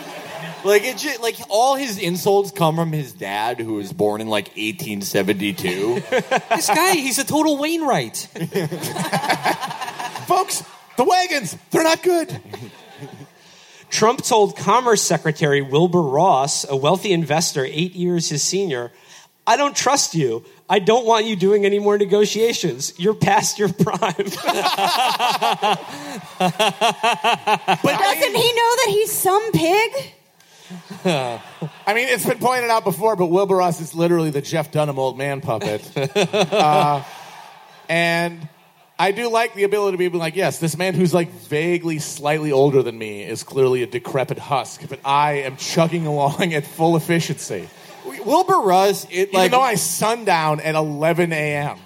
[SPEAKER 5] Like it, ju- like all his insults come from his dad, who was born in like 1872.
[SPEAKER 2] This guy, he's a total Wainwright.
[SPEAKER 1] Folks, the wagons, they're not good.
[SPEAKER 3] Trump told Commerce Secretary Wilbur Ross, a wealthy investor eight years his senior, I don't trust you. I don't want you doing any more negotiations. You're past your prime.
[SPEAKER 1] But
[SPEAKER 4] Doesn't he know that he's some pig?
[SPEAKER 1] I mean, it's been pointed out before, but Wilbur Ross is literally the Jeff Dunham old man puppet. uh, and I do like the ability to be like, yes, this man who's like vaguely slightly older than me is clearly a decrepit husk, but I am chugging along at full efficiency.
[SPEAKER 5] Wilbur Ross, it
[SPEAKER 1] Even though I sundown at 11 a.m.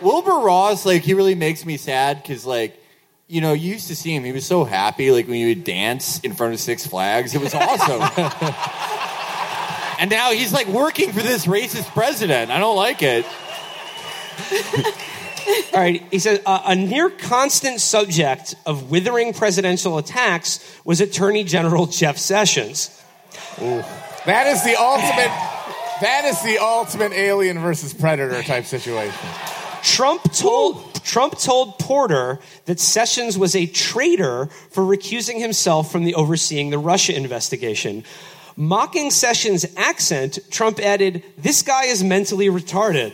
[SPEAKER 5] Wilbur Ross, like he really makes me sad because like you know, you used to see him. He was so happy, like when you would dance in front of Six Flags. It was awesome. and now he's like working for this racist president. I don't like it.
[SPEAKER 3] All right, he says uh, a near constant subject of withering presidential attacks was Attorney General Jeff Sessions.
[SPEAKER 1] That is the ultimate. That is the ultimate alien versus predator type situation.
[SPEAKER 3] Trump told Trump told Porter that Sessions was a traitor for recusing himself from the overseeing the Russia investigation. Mocking Sessions' accent, Trump added, "This guy is mentally retarded."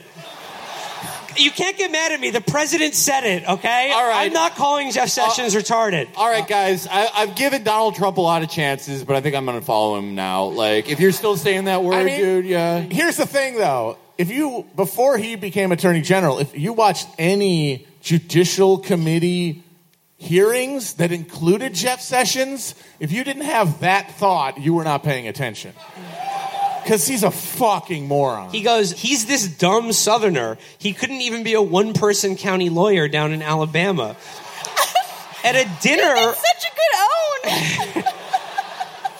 [SPEAKER 3] You can't get mad at me. The president said it, okay?
[SPEAKER 5] All right.
[SPEAKER 3] I'm not calling Jeff uh, Sessions retarded.
[SPEAKER 5] All right, guys, I, I've given Donald Trump a lot of chances, but I think I'm going to follow him now. Like, if you're still saying that word,
[SPEAKER 1] I mean-
[SPEAKER 5] dude, yeah.
[SPEAKER 1] Here's the thing, though. If you before he became attorney general, if you watched any judicial committee hearings that included Jeff Sessions, if you didn't have that thought, you were not paying attention. Because he's a fucking moron.
[SPEAKER 3] He goes, he's this dumb southerner. He couldn't even be a one person county lawyer down in Alabama. At a dinner,
[SPEAKER 4] It's such a good own.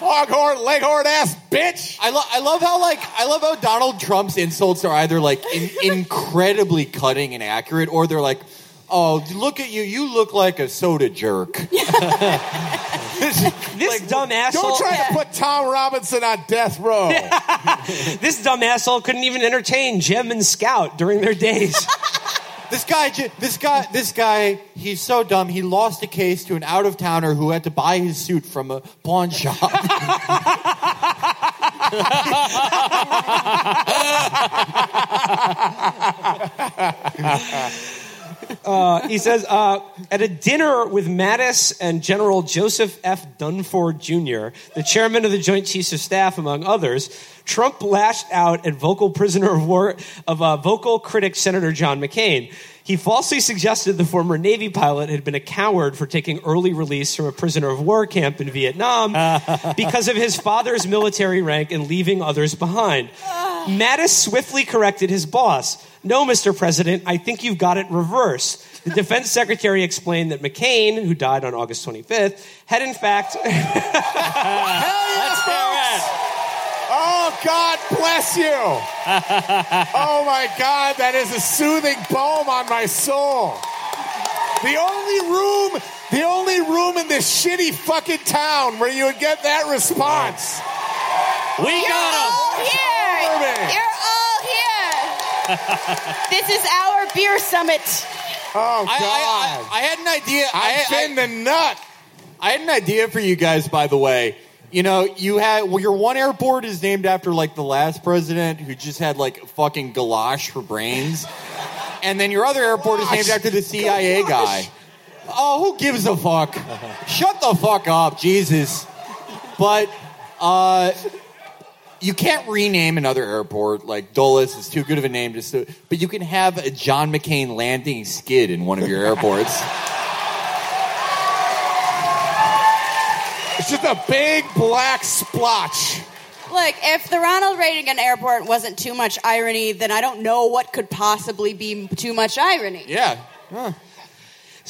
[SPEAKER 1] Foghorn, leghorn ass bitch.
[SPEAKER 5] I, lo- I love how like I love how Donald Trump's insults are either like in- incredibly cutting and accurate, or they're like, "Oh, look at you! You look like a soda jerk."
[SPEAKER 3] this dumb asshole,
[SPEAKER 1] Don't try to put Tom Robinson on death row.
[SPEAKER 3] this dumb asshole couldn't even entertain Jim and Scout during their days.
[SPEAKER 5] This guy, this guy, this guy, he's so dumb. He lost a case to an out of towner who had to buy his suit from a pawn shop.
[SPEAKER 3] he says, uh, at a dinner with Mattis and General Joseph F. Dunford Jr., the chairman of the Joint Chiefs of Staff, among others, Trump lashed out at vocal prisoner of war of uh, vocal critic Senator John McCain. He falsely suggested the former Navy pilot had been a coward for taking early release from a prisoner of war camp in Vietnam because of his father's military rank and leaving others behind. Mattis swiftly corrected his boss. No, Mr. President, I think you've got it reversed. The defense secretary explained that McCain, who died on August 25th, had in fact.
[SPEAKER 1] Hell yeah, folks! Oh, God bless you. oh, my God, that is a soothing balm on my soul. The only room, the only room in this shitty fucking town where you would get that response.
[SPEAKER 2] We got him.
[SPEAKER 4] all here. You're all here. This is our beer summit.
[SPEAKER 1] Oh,
[SPEAKER 5] I,
[SPEAKER 1] God.
[SPEAKER 5] I, I, I had an idea. I,
[SPEAKER 1] I've been
[SPEAKER 5] I,
[SPEAKER 1] the nut.
[SPEAKER 5] I had an idea for you guys, by the way. You know, you had well, your one airport is named after like the last president who just had like fucking galosh for brains, and then your other airport is named after the CIA guy. Oh, who gives a fuck? Shut the fuck up, Jesus. But uh, you can't rename another airport like Dulles is too good of a name. Just to, but you can have a John McCain landing skid in one of your airports.
[SPEAKER 1] It's just a big black splotch.
[SPEAKER 4] Look, if the Ronald Reagan Airport wasn't too much irony, then I don't know what could possibly be too much irony.
[SPEAKER 5] yeah.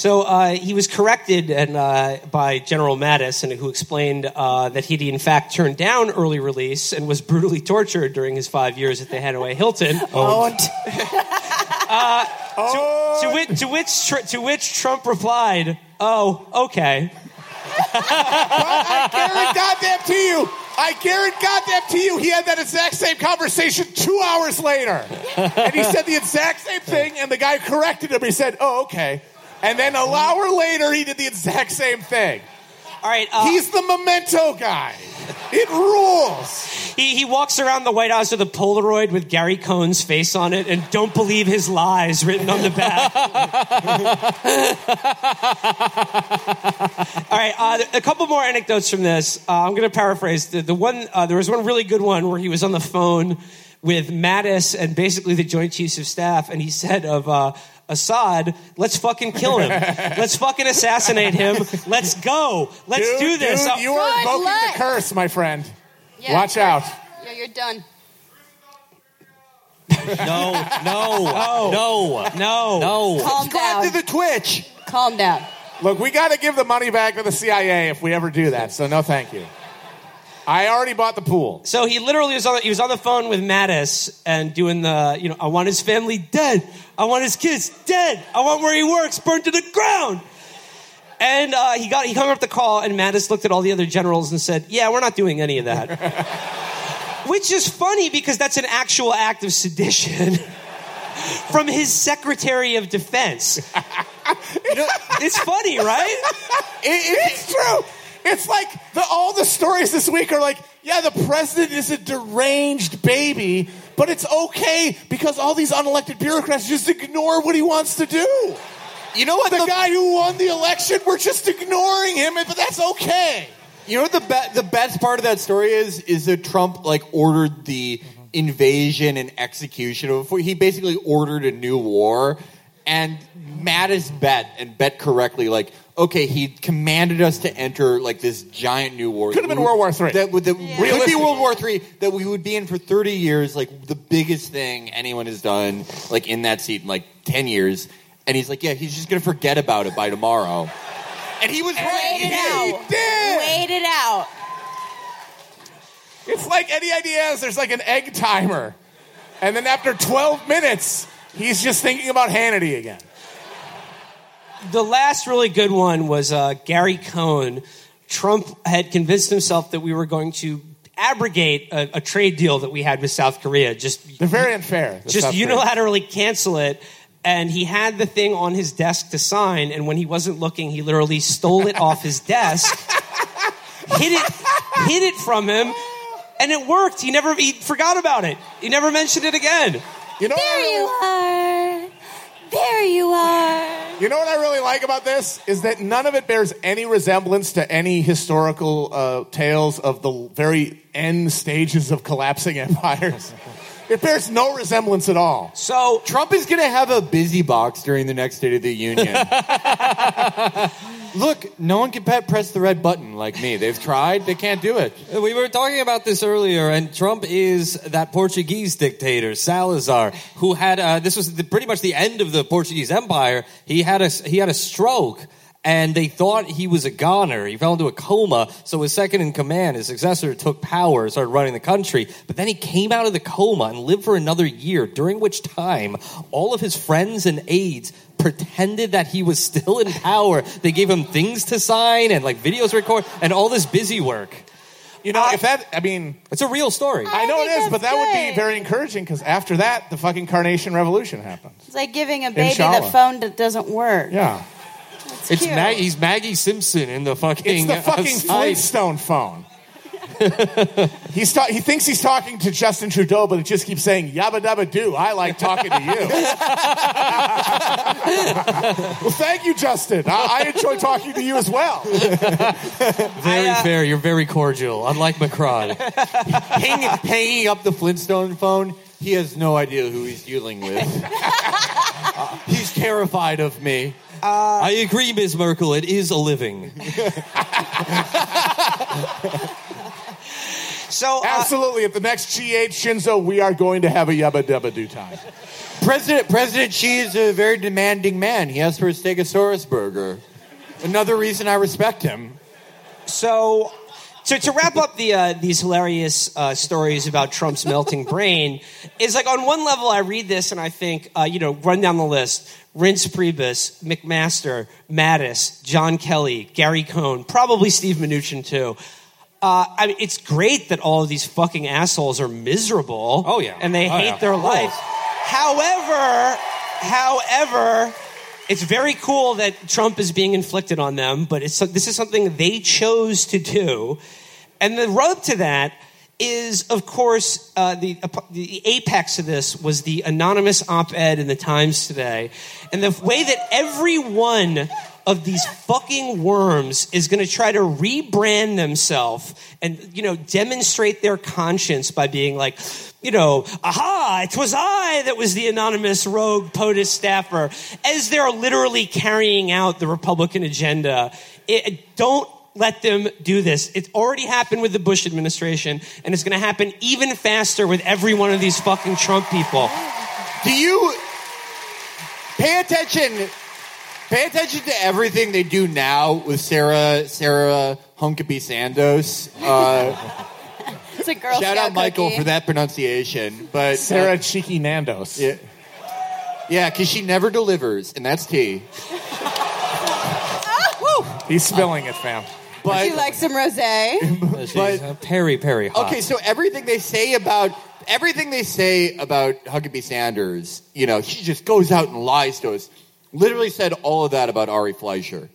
[SPEAKER 3] So uh, he was corrected and, uh, by General Mattis, and who explained uh, that he'd in fact turned down early release and was brutally tortured during his five years at the Hanoi Hilton.
[SPEAKER 4] Owned.
[SPEAKER 3] To, which, to, which, tr- to which Trump replied, "Oh, okay."
[SPEAKER 1] I guarantee goddamn to you. I guarantee goddamn to you. He had that exact same conversation two hours later, and he said the exact same thing, and the guy corrected him. He said, "Oh, okay." And then an hour later, he did the exact same thing.
[SPEAKER 3] All right. Uh,
[SPEAKER 1] He's the memento guy. It rules.
[SPEAKER 3] he, he walks around the White House with a Polaroid with Gary Cohn's face on it, and "Don't believe his lies" written on the back. All right, uh, a couple more anecdotes from this. Uh, I'm going to paraphrase the, the one. Uh, there was one really good one where he was on the phone with Mattis and basically the Joint Chiefs of Staff, and he said of uh, Assad, "Let's fucking kill him. Let's fucking assassinate him. Let's go. Let's
[SPEAKER 1] Dude,
[SPEAKER 3] do this."
[SPEAKER 1] Dude, you are invoking
[SPEAKER 4] luck.
[SPEAKER 1] the curse, my friend.
[SPEAKER 4] Yeah.
[SPEAKER 1] Watch out.
[SPEAKER 4] Yeah, you're done.
[SPEAKER 2] No, no, no, no,
[SPEAKER 3] no,
[SPEAKER 2] no.
[SPEAKER 4] Calm
[SPEAKER 5] Subscribe
[SPEAKER 4] down.
[SPEAKER 5] to the Twitch.
[SPEAKER 4] Calm down.
[SPEAKER 1] Look, we got to give the money back to the CIA if we ever do that. So no, thank you. I already bought the pool.
[SPEAKER 3] So he literally was on, he was on the phone with Mattis and doing the, you know, I want his family dead. I want his kids dead. I want where he works burned to the ground. And uh, he got he hung up the call, and Mattis looked at all the other generals and said, "Yeah, we're not doing any of that." Which is funny because that's an actual act of sedition from his Secretary of Defense. it's funny, right?
[SPEAKER 1] It- it's true. It's like the, all the stories this week are like, yeah, the president is a deranged baby, but it's okay because all these unelected bureaucrats just ignore what he wants to do.
[SPEAKER 5] You know what?
[SPEAKER 1] The, guy who won the election, we're just ignoring him, but that's okay.
[SPEAKER 5] You know what the be- the best part of that story is? Is that Trump like ordered the invasion and execution of he basically ordered a new war, and Mattis bet and bet correctly like. Okay, he commanded us to enter like this giant new war.
[SPEAKER 1] Could have been World War III.
[SPEAKER 5] That would that could be World War Three. That we would be in for thirty years, like the biggest thing anyone has done, like in that seat in like ten years. And he's like, yeah, he's just gonna forget about it by tomorrow. And he was right.
[SPEAKER 4] Wait it
[SPEAKER 5] He
[SPEAKER 4] out.
[SPEAKER 1] did.
[SPEAKER 4] Wait it out.
[SPEAKER 1] It's like any ideas. there's like an egg timer. And then after 12 minutes, he's just thinking about Hannity again.
[SPEAKER 3] The last really good one was uh, Gary Cohn. Trump had convinced himself that we were going to abrogate a, a trade deal that we had with South Korea. Just
[SPEAKER 1] They're very unfair.
[SPEAKER 3] just
[SPEAKER 1] South Koreans.
[SPEAKER 3] unilaterally cancel it. And he had the thing on his desk to sign, and when he wasn't looking, he literally stole it off his desk, hid it, hid it from him, and it worked. He never he forgot about it. He never mentioned it again.
[SPEAKER 1] You know,
[SPEAKER 4] There you are. There you are.
[SPEAKER 1] You know what I really like about this is that none of it bears any resemblance to any historical uh, tales of the very end stages of collapsing empires. It bears no resemblance at all.
[SPEAKER 3] So
[SPEAKER 5] Trump is going to have a busy box during the next State of the Union. Look, no one can press the red button like me. They've tried, they can't do it.
[SPEAKER 2] We were talking about this earlier, and Trump is that Portuguese dictator, Salazar, who had uh, this was the, pretty much the end of the Portuguese Empire. He had a he had a stroke, and they thought he was a goner. He fell into a coma. So his second in command, his successor, took power, started running the country. But then he came out of the coma and lived for another year, during which time all of his friends and aides pretended that he was still in power. They gave him things to sign and like videos record and all this busy work.
[SPEAKER 1] You know, if that, I mean,
[SPEAKER 2] It's a real story.
[SPEAKER 1] I know it is, but that would be very encouraging because after that, the fucking Carnation Revolution happens.
[SPEAKER 4] It's like giving a baby
[SPEAKER 1] Inshallah.
[SPEAKER 4] that phone that doesn't work.
[SPEAKER 1] Yeah.
[SPEAKER 4] It's,
[SPEAKER 2] It's
[SPEAKER 4] cute.
[SPEAKER 2] Mag- he's Maggie Simpson in the fucking.
[SPEAKER 1] It's the fucking
[SPEAKER 2] uh,
[SPEAKER 1] Flintstone phone. he's ta- he thinks he's talking to Justin Trudeau, but it just keeps saying yabba dabba do. I like talking to you. well, thank you, Justin. I, I enjoy talking to you as well.
[SPEAKER 2] Very
[SPEAKER 3] I, uh,
[SPEAKER 2] fair. You're very cordial, unlike Macron.
[SPEAKER 5] Hang, hanging up the Flintstone phone, he has no idea who he's dealing with. Uh, he's terrified of me.
[SPEAKER 2] I agree, Ms. Merkel. It is a living.
[SPEAKER 3] so uh,
[SPEAKER 1] Absolutely. At the next G8 Shinzo, we are going to have a yabba dabba do time.
[SPEAKER 5] President President Xi is a very demanding man. He asked for a Stegosaurus burger. Another reason I respect him.
[SPEAKER 3] So, to, to wrap up the uh, these hilarious uh, stories about Trump's melting brain, is like on one level I read this and I think, uh, you know, run down the list: Reince Priebus, McMaster, Mattis, John Kelly, Gary Cohn, probably Steve Mnuchin too. Uh, I mean, it's great that all of these fucking assholes are miserable.
[SPEAKER 2] Oh, yeah.
[SPEAKER 3] and they
[SPEAKER 2] Oh,
[SPEAKER 3] hate
[SPEAKER 2] yeah.
[SPEAKER 3] their life. However, however, it's very cool that Trump is being inflicted on them, but it's this is something they chose to do, and the rub to that is, of course, uh, the the apex of this was the anonymous op-ed in the Times today, and the way that every one of these fucking worms is going to try to rebrand themselves and you know demonstrate their conscience by being like you know aha it was i that was the anonymous rogue POTUS staffer as they're literally carrying out the republican agenda it, don't let them do this. It's already happened with the Bush administration, and it's going to happen even faster with every one of these fucking Trump people.
[SPEAKER 5] Do you pay attention Pay attention to everything they do now with Sarah Sarah Hunkabee Sandos. Uh,
[SPEAKER 4] It's a Girl
[SPEAKER 5] shout
[SPEAKER 4] Scout
[SPEAKER 5] out Michael
[SPEAKER 4] cookie.
[SPEAKER 5] for that pronunciation. But
[SPEAKER 1] Sarah
[SPEAKER 5] uh,
[SPEAKER 1] Cheeky Nandos.
[SPEAKER 5] yeah, yeah, because she never delivers, and that's tea.
[SPEAKER 1] He's spilling it, fam.
[SPEAKER 5] But
[SPEAKER 4] you like some rosé?
[SPEAKER 5] But-
[SPEAKER 2] uh, Perry Perry hot.
[SPEAKER 5] Okay, so everything they say about everything they say about Huckabee Sanders, you know, she just goes out and lies to us. Literally said all of that about Ari Fleischer.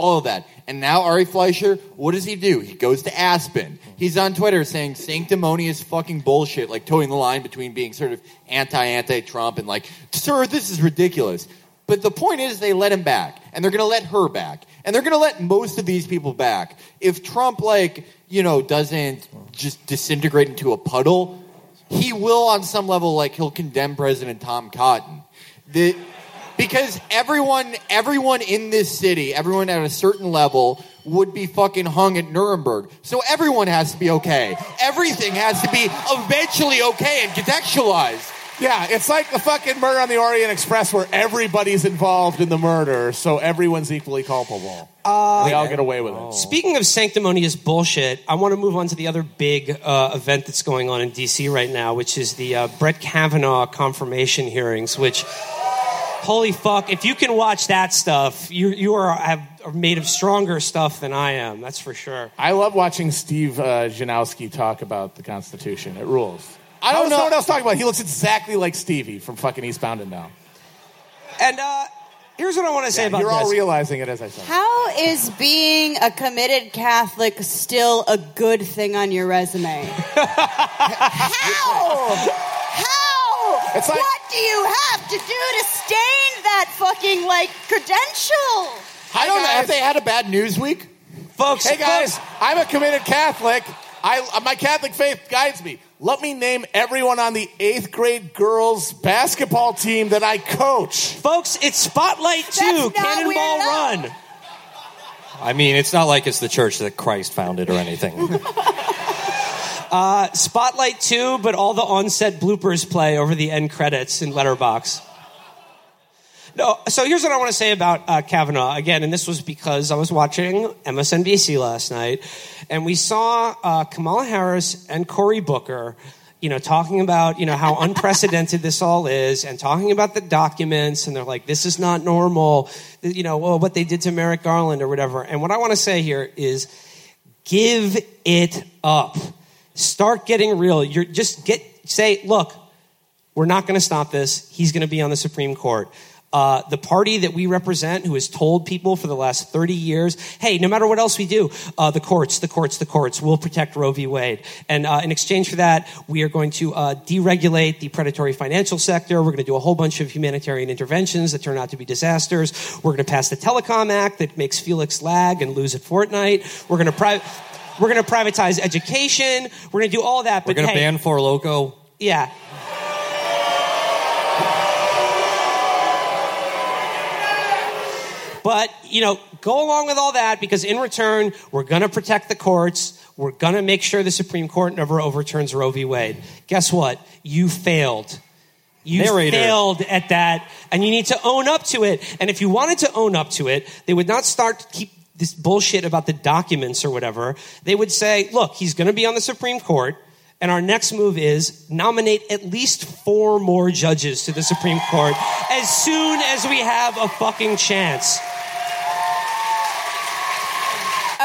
[SPEAKER 5] All of that. And now Ari Fleischer, what does he do? He goes to Aspen. He's on Twitter saying sanctimonious fucking bullshit, like towing the line between being sort of anti anti Trump and like, sir, this is ridiculous. But the point is, they let him back, and they're going to let her back, and they're going to let most of these people back. If Trump, like, you know, doesn't just disintegrate into a puddle, he will, on some level, like, he'll condemn President Tom Cotton. The, because everyone, everyone in this city, everyone at a certain level, would be fucking hung at Nuremberg. So everyone has to be okay. Everything has to be eventually okay and contextualized.
[SPEAKER 1] Yeah, it's like the fucking murder on the Orient Express where everybody's involved in the murder, so everyone's equally culpable.
[SPEAKER 4] Uh,
[SPEAKER 1] they all get away with it.
[SPEAKER 3] Speaking of sanctimonious bullshit, I want to move on to the other big uh, event that's going on in D.C. right now, which is the uh, Brett Kavanaugh confirmation hearings. Which, holy fuck, if you can watch that stuff, you you are, have, are made of stronger stuff than I am. That's for sure.
[SPEAKER 1] I love watching Steve uh, Janowski talk about the Constitution. It rules.
[SPEAKER 5] I don't
[SPEAKER 1] is
[SPEAKER 5] know-
[SPEAKER 1] what one else talking about? He looks exactly like Stevie from fucking Eastbound and Down.
[SPEAKER 3] And uh, here's what I want to say about this.
[SPEAKER 1] You're all
[SPEAKER 3] this.
[SPEAKER 1] realizing it as I said.
[SPEAKER 4] How is being a committed Catholic still a good thing on your resume? How? How?
[SPEAKER 1] It's like-
[SPEAKER 4] what do you have to do to stain that fucking like credential?
[SPEAKER 5] I don't know.
[SPEAKER 1] guys.
[SPEAKER 5] Have they had a bad news week?
[SPEAKER 3] folks.
[SPEAKER 1] Hey guys,
[SPEAKER 3] folks,
[SPEAKER 1] I'm a committed Catholic. I my Catholic faith guides me. Let me name everyone on the eighth grade girls basketball team that I coach.
[SPEAKER 3] folks, it's Spotlight Two, Cannonball
[SPEAKER 4] weird at all.
[SPEAKER 3] Run.
[SPEAKER 2] I mean, it's not like it's the church that Christ founded or anything.
[SPEAKER 3] Spotlight 2, but all the on-set bloopers play over the end credits in Letterboxd. No, so here's what I want to say about uh, Kavanaugh again, and this was because I was watching MSNBC last night, and we saw uh, Kamala Harris and Cory Booker, you know, talking about you know how unprecedented this all is, and talking about the documents, and they're like, this is not normal, you know, well, what they did to Merrick Garland or whatever. And what I want to say here is, give it up. Start getting real. You're just get say, look, we're not going to stop this. He's going to be on the Supreme Court. Uh, the party that we represent, who has told people for the last 30 years, hey, no matter what else we do, uh, the courts, the courts, the courts will protect Roe v. Wade. And uh, in exchange for that, we are going to uh, deregulate the predatory financial sector. We're going to do a whole bunch of humanitarian interventions that turn out to be disasters. We're going to pass the Telecom Act that makes Felix lag and lose at Fortnite. We're going to pri- we're going to privatize education. We're going to do all that.
[SPEAKER 2] We're going to
[SPEAKER 3] hey,
[SPEAKER 2] ban Four Loco.
[SPEAKER 3] yeah. But, you know, go along with all that because in return, we're going to protect the courts. We're going to make sure the Supreme Court never overturns Roe v. Wade. Guess what? You failed. You
[SPEAKER 2] Narrator.
[SPEAKER 3] failed at that, and you need to own up to it. And if you wanted to own up to it, they would not start to keep this bullshit about the documents or whatever. They would say, look, he's going to be on the Supreme Court. And our next move is nominate at least four more judges to the Supreme Court as soon as we have a fucking chance.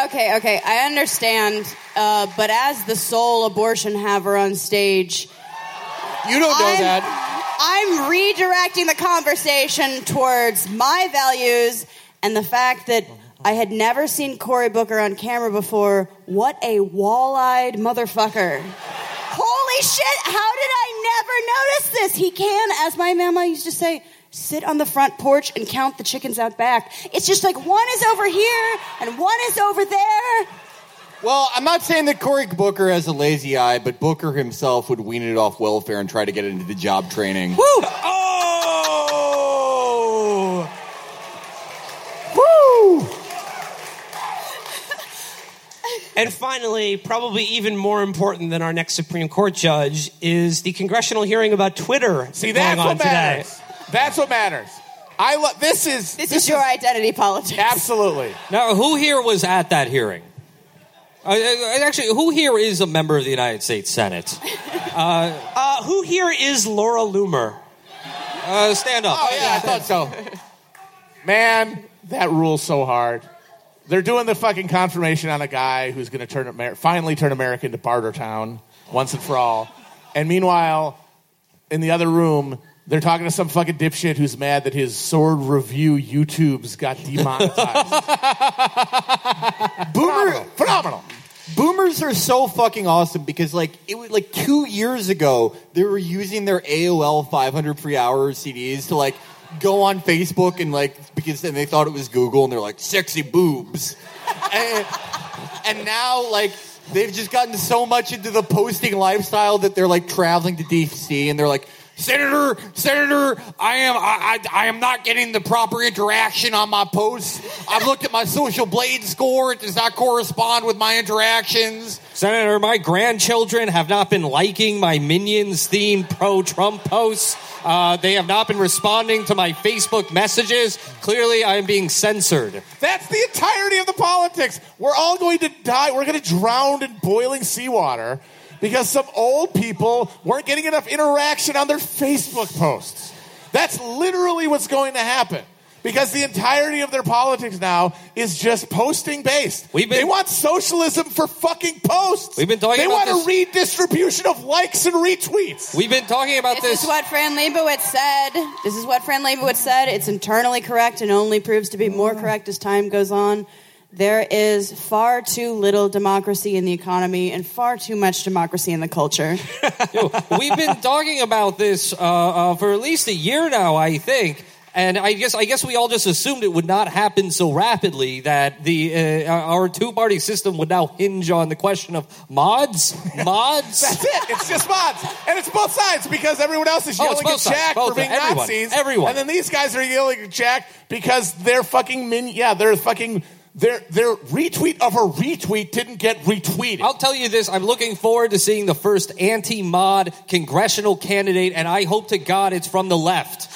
[SPEAKER 4] Okay, okay, I understand. Uh, but as the sole abortion haver on stage,
[SPEAKER 5] You don't know
[SPEAKER 4] I'm,
[SPEAKER 5] that.
[SPEAKER 4] I'm redirecting the conversation towards my values and the fact that I had never seen Cory Booker on camera before. What a wall-eyed motherfucker! Holy shit! How did I never notice this? He can, as my mama used to say, sit on the front porch and count the chickens out back. It's just like one is over here and one is over there.
[SPEAKER 5] Well, I'm not saying that Cory Booker has a lazy eye, but Booker himself would wean it off welfare and try to get into the job training.
[SPEAKER 3] Woo! Oh!
[SPEAKER 1] Woo!
[SPEAKER 3] And finally, probably even more important than our next Supreme Court judge is the congressional hearing about Twitter
[SPEAKER 1] See,
[SPEAKER 3] going
[SPEAKER 1] that's
[SPEAKER 3] on
[SPEAKER 1] what
[SPEAKER 3] today.
[SPEAKER 1] matters. That's what matters. I lo- this is
[SPEAKER 4] This, is your identity politics.
[SPEAKER 1] absolutely.
[SPEAKER 2] Now, who here was at that hearing? Uh, uh, actually, who here is a member of the United States Senate?
[SPEAKER 3] Uh, who here is Laura Loomer?
[SPEAKER 2] Uh, stand up.
[SPEAKER 5] Oh yeah, I thought so.
[SPEAKER 1] Man, that rules so hard. They're doing the fucking confirmation on a guy who's going to turn Amer- finally turn America into barter town once and for all. And meanwhile, in the other room, they're talking to some fucking dipshit who's mad that his sword review YouTubes got demonetized.
[SPEAKER 5] Boomer,
[SPEAKER 1] phenomenal. phenomenal.
[SPEAKER 5] Boomers are so fucking awesome because like it was like two years ago they were using their AOL 500 free hour CDs to like go on Facebook and like because then they thought it was Google and they're like sexy boobs, and, and now like they've just gotten so much into the posting lifestyle that they're like traveling to DC and they're like. Senator, Senator, I am I, I, I am not getting the proper interaction on my posts. I've looked at my social blade score; it does not correspond with my interactions.
[SPEAKER 2] Senator, my grandchildren have not been liking my Minions themed pro Trump posts. Uh, they have not been responding to my Facebook messages. Clearly, I am being censored.
[SPEAKER 1] That's the entirety of the politics. We're all going to die. We're going to drown in boiling seawater because some old people weren't getting enough interaction on their Facebook posts. That's literally what's going to happen. Because the entirety of their politics now is just posting based.
[SPEAKER 2] We've been-
[SPEAKER 1] they want socialism for fucking posts.
[SPEAKER 2] We've been talking
[SPEAKER 1] They
[SPEAKER 2] about
[SPEAKER 1] want a redistribution of likes and retweets.
[SPEAKER 2] We've been talking about
[SPEAKER 4] This
[SPEAKER 2] this.
[SPEAKER 4] is what Fran Lebowitz said. This is what Fran Lebowitz said. It's internally correct and only proves to be more correct as time goes on. There is far too little democracy in the economy and far too much democracy in the culture.
[SPEAKER 2] Yo, we've been talking about this uh, uh, for at least a year now, I think. And I guess I guess we all just assumed it would not happen so rapidly that the uh, our two party system would now hinge on the question of mods, mods.
[SPEAKER 1] That's it. It's just mods. And it's both sides because everyone else is
[SPEAKER 2] Oh,
[SPEAKER 1] yelling at
[SPEAKER 2] sides.
[SPEAKER 1] Jack
[SPEAKER 2] Both
[SPEAKER 1] for being
[SPEAKER 2] everyone.
[SPEAKER 1] Nazis.
[SPEAKER 2] Everyone.
[SPEAKER 1] And then these guys are yelling at Jack because they're fucking min yeah, they're fucking their their retweet of a retweet didn't get retweeted.
[SPEAKER 2] I'll tell you this: I'm looking forward to seeing the first anti-mod congressional candidate, and I hope to God it's from the left.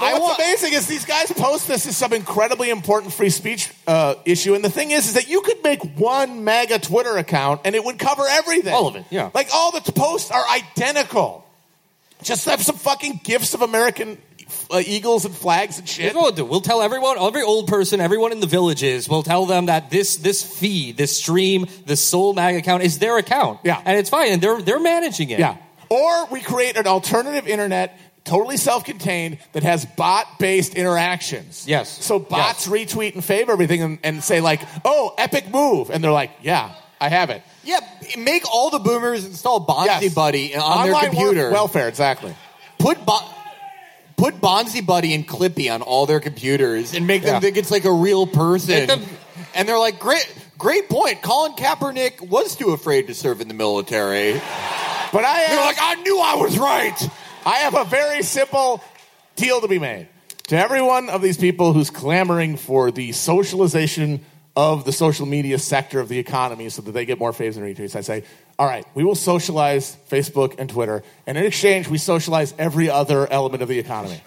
[SPEAKER 1] But what's amazing is these guys post this as some incredibly important free speech uh, issue, and the thing is, is that you could make one mega Twitter account and it would cover everything.
[SPEAKER 2] All of it, yeah.
[SPEAKER 1] Like all the posts are identical. Just have some fucking gifs of American uh, eagles and flags and shit.
[SPEAKER 2] Here's what we'll do. We'll tell everyone, every old person, everyone in the villages, we'll tell them that this this feed, this stream, this Soul Mag account is their account.
[SPEAKER 1] Yeah.
[SPEAKER 2] and it's fine, and they're they're managing it.
[SPEAKER 1] Yeah. Or we create an alternative internet, totally self-contained, that has bot-based interactions.
[SPEAKER 2] Yes.
[SPEAKER 1] So bots retweet and fave everything and, and say like, "Oh, epic move," and they're like, "Yeah, I have it."
[SPEAKER 5] Yeah, make all the boomers install Bonzi
[SPEAKER 1] Yes.
[SPEAKER 5] Buddy on
[SPEAKER 1] Online
[SPEAKER 5] their computer.
[SPEAKER 1] work- welfare, exactly.
[SPEAKER 5] put Bo- put Bonzi Buddy and Clippy on all their computers and make them
[SPEAKER 1] Yeah.
[SPEAKER 5] think it's like a real person.
[SPEAKER 2] Them-
[SPEAKER 5] and they're like, great, great point. Colin Kaepernick was too afraid to serve in the military.
[SPEAKER 1] But I have,
[SPEAKER 5] They're like, I knew I was right.
[SPEAKER 1] I have a very simple deal to be made to every one of these people who's clamoring for the socialization of the social media sector of the economy so that they get more faves and retweets. I say, all right, we will socialize Facebook and Twitter, and in exchange, we socialize every other element of the economy.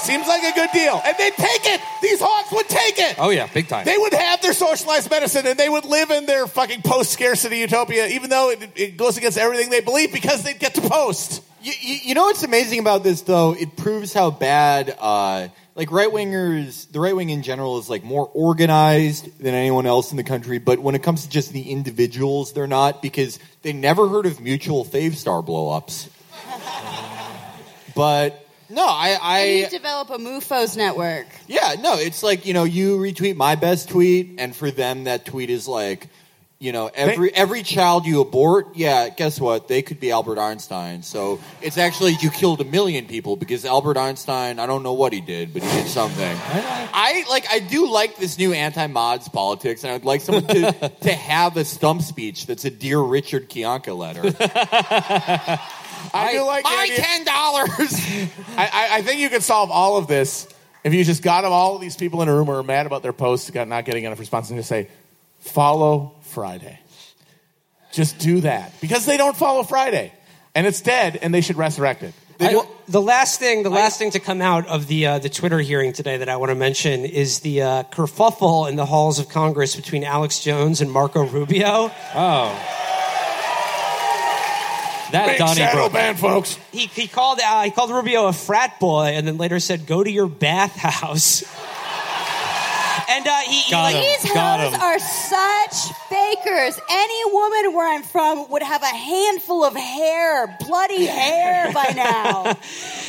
[SPEAKER 1] Seems like a good deal. And they'd take it. These hawks would take it.
[SPEAKER 2] Oh yeah, big time.
[SPEAKER 1] They would have their socialized medicine and they would live in their fucking post scarcity utopia, even though it, it goes against everything they believe because they'd get to post.
[SPEAKER 5] You, you, you know what's amazing about this though? It proves how bad, uh, like right wingers, the right wing in general is like more organized than anyone else in the country. But when it comes to just the individuals, they're not because they never heard of mutual fave star blowups. but no, I, I
[SPEAKER 4] develop a MUFOS network.
[SPEAKER 5] Yeah, no, it's like, you know, you retweet my best tweet, and for them, that tweet is like, you know, every every child you abort, yeah, guess what? They could be Albert Einstein. So it's actually you killed a million people because Albert Einstein, I don't know what he did, but he did something. I like I do like this new anti-mods politics, and I'd like someone to, to have a stump speech that's a dear Richard kianka letter.
[SPEAKER 1] I, do like
[SPEAKER 5] my ten dollars.
[SPEAKER 1] I, I, I think you could solve all of this if you just got all of these people in a room who are mad about their posts, got not getting enough response, and just say, follow Friday. Just do that because they don't follow Friday, and it's dead, and they should resurrect it.
[SPEAKER 3] I- the last thing, the last thing to come out of the uh, the Twitter hearing today that I want to mention is the uh, kerfuffle in the halls of Congress between Alex Jones and Marco Rubio.
[SPEAKER 2] Oh. That
[SPEAKER 1] Big
[SPEAKER 2] Donnie
[SPEAKER 1] shadow band, folks.
[SPEAKER 3] He he called uh, he called Rubio a frat boy, and then later said, "Go to your bathhouse." and uh, he, he, like.
[SPEAKER 4] These hoes are such fakers. Any woman where I'm from would have a handful of hair, bloody hair by now.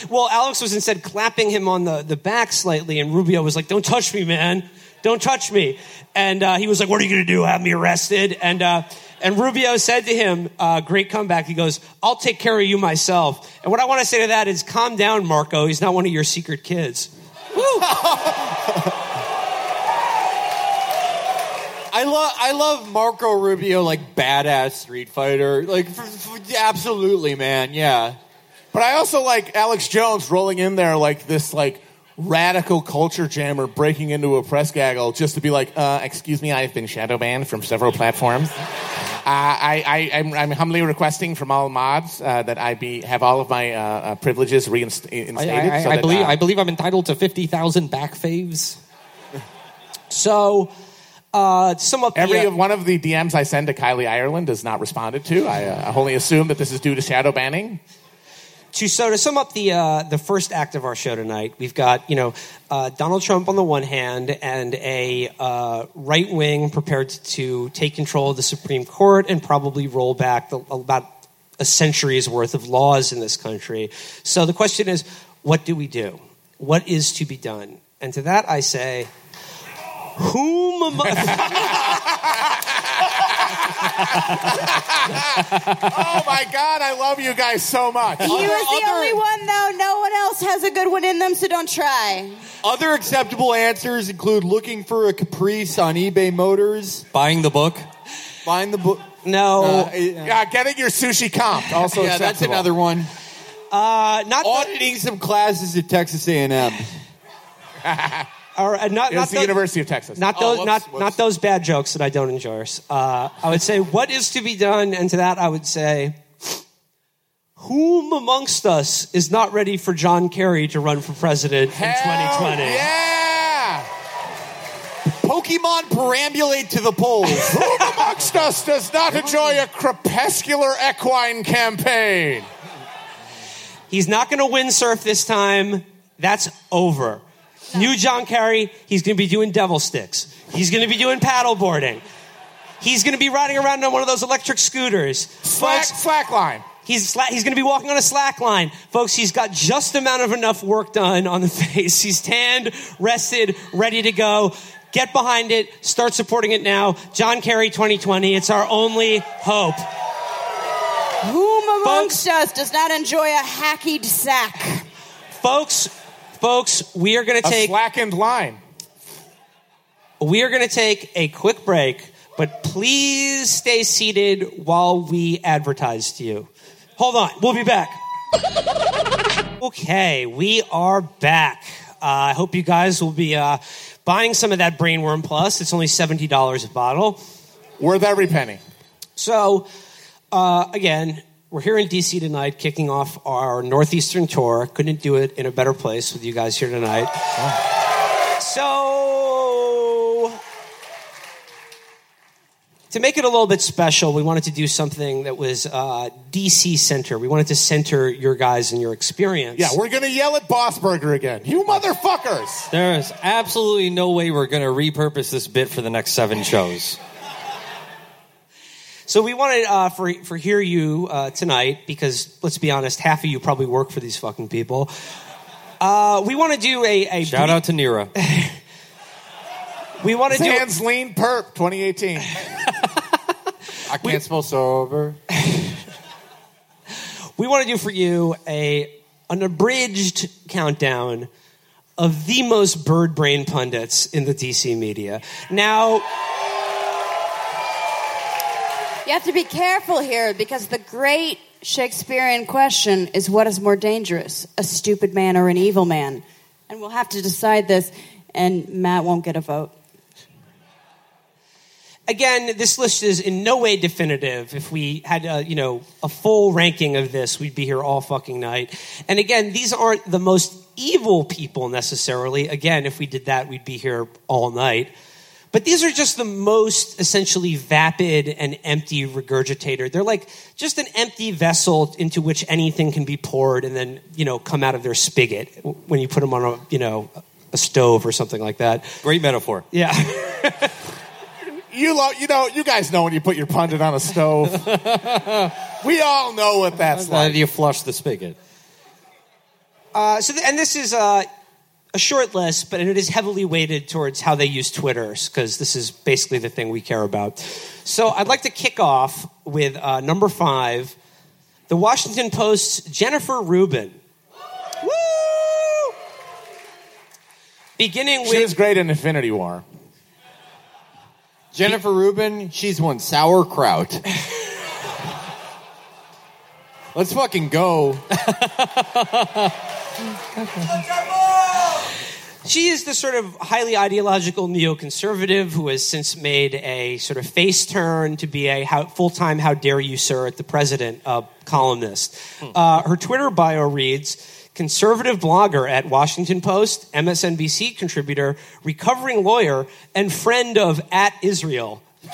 [SPEAKER 3] Well, Alex was instead clapping him on the, the back slightly, and Rubio was like, Don't touch me, man. Don't touch me. And uh, he was like, What are you going to do? Have me arrested? And, uh, and Rubio said to him, uh, Great comeback. He goes, I'll take care of you myself. And what I want to say to that is, Calm down, Marco. He's not one of your secret kids.
[SPEAKER 5] I love I love Marco Rubio like badass Street Fighter like f- f- absolutely man yeah
[SPEAKER 1] But I also like Alex Jones rolling in there like this like radical culture jammer breaking into a press gaggle just to be like, uh, excuse me, I've been shadow banned from several platforms. Uh, I, I, I'm, I'm humbly requesting from all mods uh, that I be have all of my uh, uh, privileges reinstated.
[SPEAKER 2] I, I, I,
[SPEAKER 1] so
[SPEAKER 2] I
[SPEAKER 1] that,
[SPEAKER 2] believe
[SPEAKER 1] uh,
[SPEAKER 2] I believe I'm entitled to fifty thousand back faves.
[SPEAKER 3] So, uh, to sum up the,
[SPEAKER 1] Every
[SPEAKER 3] uh,
[SPEAKER 1] one of the DMs I send to Kylie Ireland is not responded to. I, uh, I only assume that this is due to shadow banning.
[SPEAKER 3] to so to sum up the uh, the first act of our show tonight, we've got you know uh, Donald Trump on the one hand and a uh, right wing prepared to take control of the Supreme Court and probably roll back the, about a century's worth of laws in this country. So the question is, what do we do? What is to be done? And to that I say, whom am
[SPEAKER 1] oh my God, I love you guys so much.
[SPEAKER 4] He was the
[SPEAKER 5] other-
[SPEAKER 4] only one, though. No one else has a good one in them, so don't try.
[SPEAKER 5] other acceptable answers include looking for a Caprice on eBay Motors
[SPEAKER 2] Buying the book.
[SPEAKER 5] buying the book
[SPEAKER 3] no,
[SPEAKER 5] uh,
[SPEAKER 1] Yeah, getting your sushi comped. Also,
[SPEAKER 5] yeah that's
[SPEAKER 1] acceptable.
[SPEAKER 5] another one
[SPEAKER 3] uh, not the,
[SPEAKER 5] auditing some classes at Texas A&M
[SPEAKER 3] or, uh, not,
[SPEAKER 1] It
[SPEAKER 3] not
[SPEAKER 1] was the
[SPEAKER 3] the-
[SPEAKER 1] University of Texas.
[SPEAKER 3] Not
[SPEAKER 5] Oh,
[SPEAKER 3] those,
[SPEAKER 5] whoops,
[SPEAKER 3] not
[SPEAKER 5] whoops.
[SPEAKER 3] not those bad jokes that I don't endorse. Uh, I would say what is to be done, and to that I would say, whom amongst us is not ready for John Kerry to run for president in
[SPEAKER 1] Hell
[SPEAKER 3] 2020?
[SPEAKER 1] Yeah.
[SPEAKER 5] Pokemon perambulate to the polls
[SPEAKER 1] Who amongst us does not enjoy a crepuscular equine campaign?
[SPEAKER 3] He's not going to windsurf this time. That's over. New John Kerry, he's going to be doing devil sticks. He's going to be doing paddleboarding. He's going to be riding around on one of those electric scooters.
[SPEAKER 1] Slack,
[SPEAKER 3] Folks,
[SPEAKER 1] slack line.
[SPEAKER 3] He's sla- he's going to be walking on a slack line, folks. He's got just the amount of enough work done on the face. He's tanned, rested, ready to go. Get behind it. Start supporting it now. John Kerry 2020. It's our only hope.
[SPEAKER 4] Whom amongst us does not enjoy a hackeyed sack?
[SPEAKER 3] Folks, folks, we are going to
[SPEAKER 1] A
[SPEAKER 3] take
[SPEAKER 1] slackened line.
[SPEAKER 3] we are going to take a quick break, but please stay seated while we advertise to you. Hold on, we'll be back. okay, we are back. Uh, I hope you guys will be uh, buying some of that Brainworm Plus. It's only seventy dollars a bottle.
[SPEAKER 1] Worth every penny.
[SPEAKER 3] So, uh, again, we're here in DC tonight, kicking off our Northeastern tour. Couldn't do it in a better place with you guys here tonight. So, to make it a little bit special, we wanted to do something that was uh, DC center. We wanted to center your guys and your experience.
[SPEAKER 1] Yeah, we're gonna yell at Boss Burger again. You motherfuckers!
[SPEAKER 2] There is absolutely no way we're going to repurpose this bit for the next seven shows.
[SPEAKER 3] So we wanted uh, for for hear you uh, tonight because let's be honest, half of you probably work for these fucking people. Uh, we want to do a, a
[SPEAKER 2] Shout out to Nira.
[SPEAKER 3] We want to do
[SPEAKER 1] Sans Lean Perp 2018.
[SPEAKER 5] I can't spell sober.
[SPEAKER 3] we want to do for you a an abridged countdown of the most bird brain pundits in the DC media. Now,
[SPEAKER 4] You have to be careful here because the great Shakespearean question is what is more dangerous, a stupid man or an evil man? And we'll have to decide this, and Matt won't get a vote.
[SPEAKER 3] again, this list is in no way definitive. If we had, a, you know, a full ranking of this, we'd be here all fucking night. And again, these aren't the most evil people necessarily. Again, if we did that, we'd be here all night. But these are just the most essentially vapid and empty regurgitator. They're like just an empty vessel into which anything can be poured and then, you know, come out of their spigot when you put them on a, you know, a stove or something like that.
[SPEAKER 2] Great metaphor.
[SPEAKER 3] Yeah.
[SPEAKER 1] You lo- you know, you guys know when you put your pundit on a stove. we all know what that's
[SPEAKER 2] How
[SPEAKER 1] like.
[SPEAKER 2] do you flush the spigot?
[SPEAKER 3] Uh, so, th- and this is uh, a short list, but it is heavily weighted towards how they use Twitter because this is basically the thing we care about. So, I'd like to kick off with uh, number five, the Washington Post's Jennifer Rubin. Woo! Beginning
[SPEAKER 1] She was
[SPEAKER 3] with
[SPEAKER 1] great in Infinity War.
[SPEAKER 5] Jennifer Rubin, she's won sauerkraut. Let's fucking go.
[SPEAKER 3] She is the sort of highly ideological neoconservative who has since made a sort of face turn to be a how, full-time "How dare you, sir?" at the president uh, columnist. Uh, her Twitter bio reads: conservative blogger at Washington Post, MSNBC contributor, recovering lawyer, and friend of at Israel.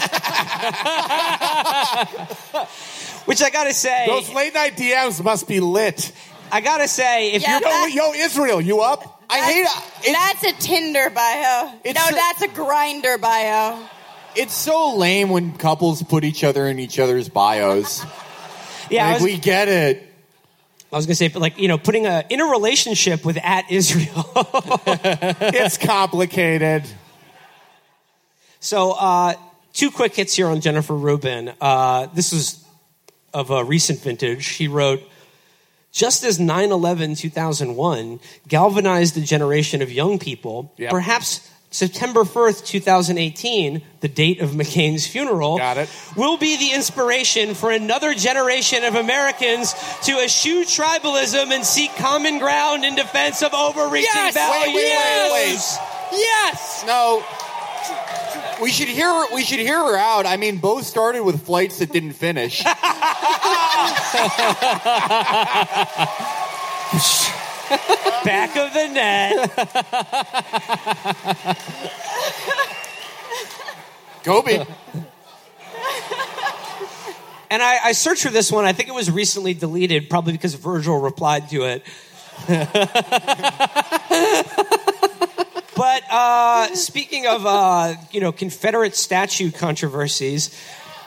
[SPEAKER 3] Which I gotta say,
[SPEAKER 1] Those late night DMs must be lit.
[SPEAKER 3] I gotta say, if
[SPEAKER 4] Yeah,
[SPEAKER 3] you're
[SPEAKER 1] Yo, yo, Israel, you up?
[SPEAKER 5] I hate it.
[SPEAKER 4] That's a Tinder bio.
[SPEAKER 5] It's
[SPEAKER 4] no,
[SPEAKER 5] a-
[SPEAKER 4] that's a Grindr bio.
[SPEAKER 5] It's so lame when couples put each other in each other's bios.
[SPEAKER 3] yeah, I
[SPEAKER 5] like
[SPEAKER 3] was-
[SPEAKER 5] we get it.
[SPEAKER 3] I was gonna say, but like you know, putting a in a relationship with at Israel.
[SPEAKER 1] It's complicated.
[SPEAKER 3] so uh, two quick hits here on Jennifer Rubin. Uh, this was of a recent vintage. She wrote. Just as 9 11 2001 galvanized a generation of young people,
[SPEAKER 1] Yep.
[SPEAKER 3] perhaps September 1st, 2018, the date of McCain's funeral, will be the inspiration for another generation of Americans to eschew tribalism and seek common ground in defense of overreaching
[SPEAKER 5] Yes!
[SPEAKER 3] values.
[SPEAKER 5] Wait, wait, wait, wait.
[SPEAKER 3] Yes!
[SPEAKER 5] No. We should hear her, we should hear her out. I mean, both started with flights that didn't finish.
[SPEAKER 3] Back of the net.
[SPEAKER 5] Kobe.
[SPEAKER 3] And I, I searched for this one. I think it was recently deleted, probably because Virgil replied to it. but uh, speaking of uh, you know Confederate statue controversies,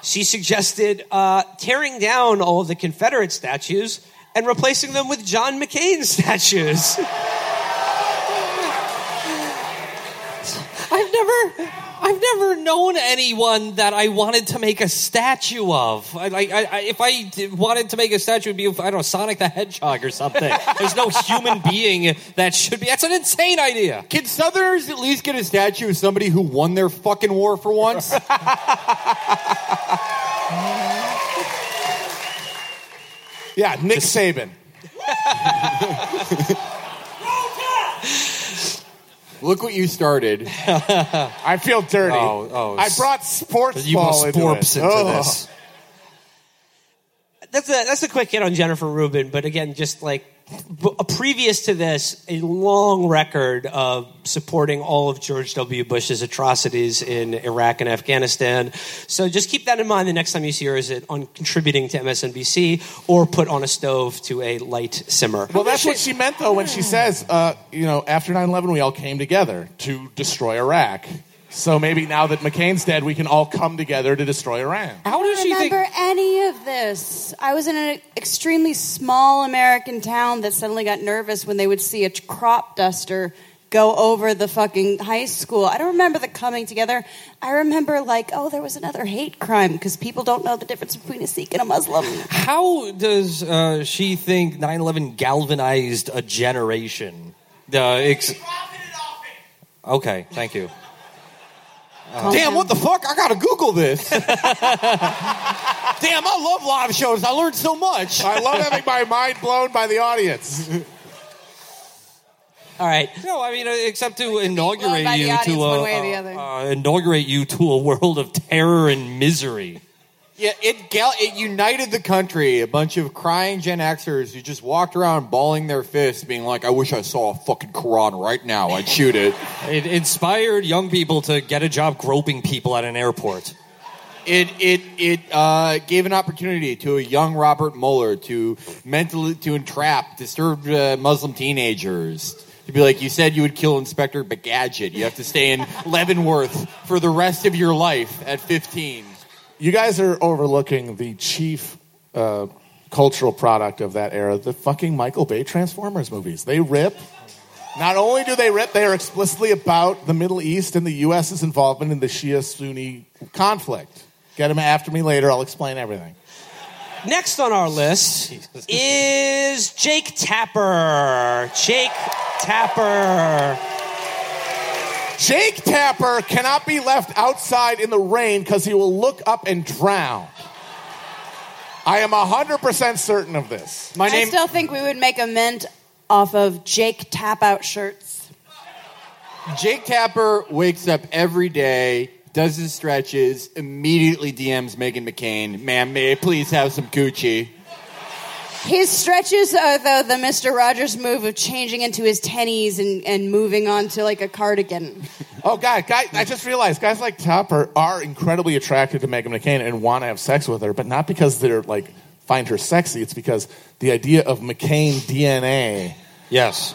[SPEAKER 3] she suggested uh, tearing down all of the Confederate statues and replacing them with John McCain statues.
[SPEAKER 2] I've never, I've never known anyone that I wanted to make a statue of. I, I, I, if I wanted to make a statue, it'd be I don't know Sonic the Hedgehog or something. There's no human being that should be. That's an insane idea.
[SPEAKER 5] Can Southerners at least get a statue of somebody who won their fucking war for once?
[SPEAKER 1] Yeah, Nick Saban.
[SPEAKER 5] Look what you started.
[SPEAKER 1] I feel dirty.
[SPEAKER 2] Oh, oh,
[SPEAKER 1] I brought sports
[SPEAKER 2] You
[SPEAKER 1] ball into
[SPEAKER 2] sporps into
[SPEAKER 1] Ugh.
[SPEAKER 2] this.
[SPEAKER 3] that's a that's a quick hit on Jennifer Rubin, but again, just like b- previous to this, a long record of supporting all of George W. Bush's atrocities in Iraq and Afghanistan. So just keep that in mind the next time you see her. Is it on contributing to MSNBC or put on a stove to a light simmer?
[SPEAKER 1] Well, that's what she meant, though, when she says, uh, you know, after 9 11, we all came together to destroy Iraq. So maybe now that McCain's dead, we can all come together to destroy Iran.
[SPEAKER 2] How
[SPEAKER 4] I
[SPEAKER 2] does
[SPEAKER 4] don't
[SPEAKER 2] she think?
[SPEAKER 4] remember any of this. I was in an extremely small American town that suddenly got nervous when they would see a crop duster go over the fucking high school. I don't remember the coming together. I remember like, oh, there was another hate crime because people don't know the difference between a Sikh and a Muslim.
[SPEAKER 2] How does uh, she think 9/11 galvanized a generation? The ex- okay, thank you.
[SPEAKER 5] Damn, what the fuck? I gotta Google this. Damn, I love live shows. I learned so much.
[SPEAKER 1] I love having my mind blown by the audience.
[SPEAKER 3] All right.
[SPEAKER 2] No, I mean, uh, except to inaugurate you to a,
[SPEAKER 4] one way or the other.
[SPEAKER 2] uh, uh, inaugurate you to a world of terror and misery.
[SPEAKER 5] Yeah, it gal- it united the country. A bunch of crying Gen Xers who just walked around balling their fists, being like, "I wish I saw a fucking Quran right now. I'd shoot it."
[SPEAKER 2] It inspired young people to get a job groping people at an airport.
[SPEAKER 5] It it it uh, gave an opportunity to a young Robert Mueller to mentally to entrap disturbed uh, Muslim teenagers. To be like, you said you would kill Inspector Bagadget. You have to stay in Leavenworth for the rest of your life at 15.
[SPEAKER 1] You guys are overlooking the chief uh, cultural product of that era, the fucking Michael Bay Transformers movies. They rip. Not only do they rip, they are explicitly about the Middle East and the U.S.'s involvement in the Shia Sunni conflict. Get them after me later, I'll explain everything.
[SPEAKER 3] Next on our list is Jake Tapper. Jake Tapper.
[SPEAKER 1] Jake Tapper cannot be left outside in the rain because he will look up and drown. I am 100% certain of this.
[SPEAKER 5] My name.
[SPEAKER 4] I still think we would make a mint off of Jake tap out shirts.
[SPEAKER 5] Jake Tapper wakes up every day, does his stretches, immediately DMs Meghan McCain. Ma'am, may I please have some Gucci?
[SPEAKER 4] His stretches are though the Mister Rogers move of changing into his tennies and, and moving on to like a cardigan.
[SPEAKER 1] Oh, God, guy, I just realized guys like Tapper are incredibly attracted to Meghan McCain and want to have sex with her, but not because they're like find her sexy. It's because the idea of McCain DNA
[SPEAKER 2] Yes.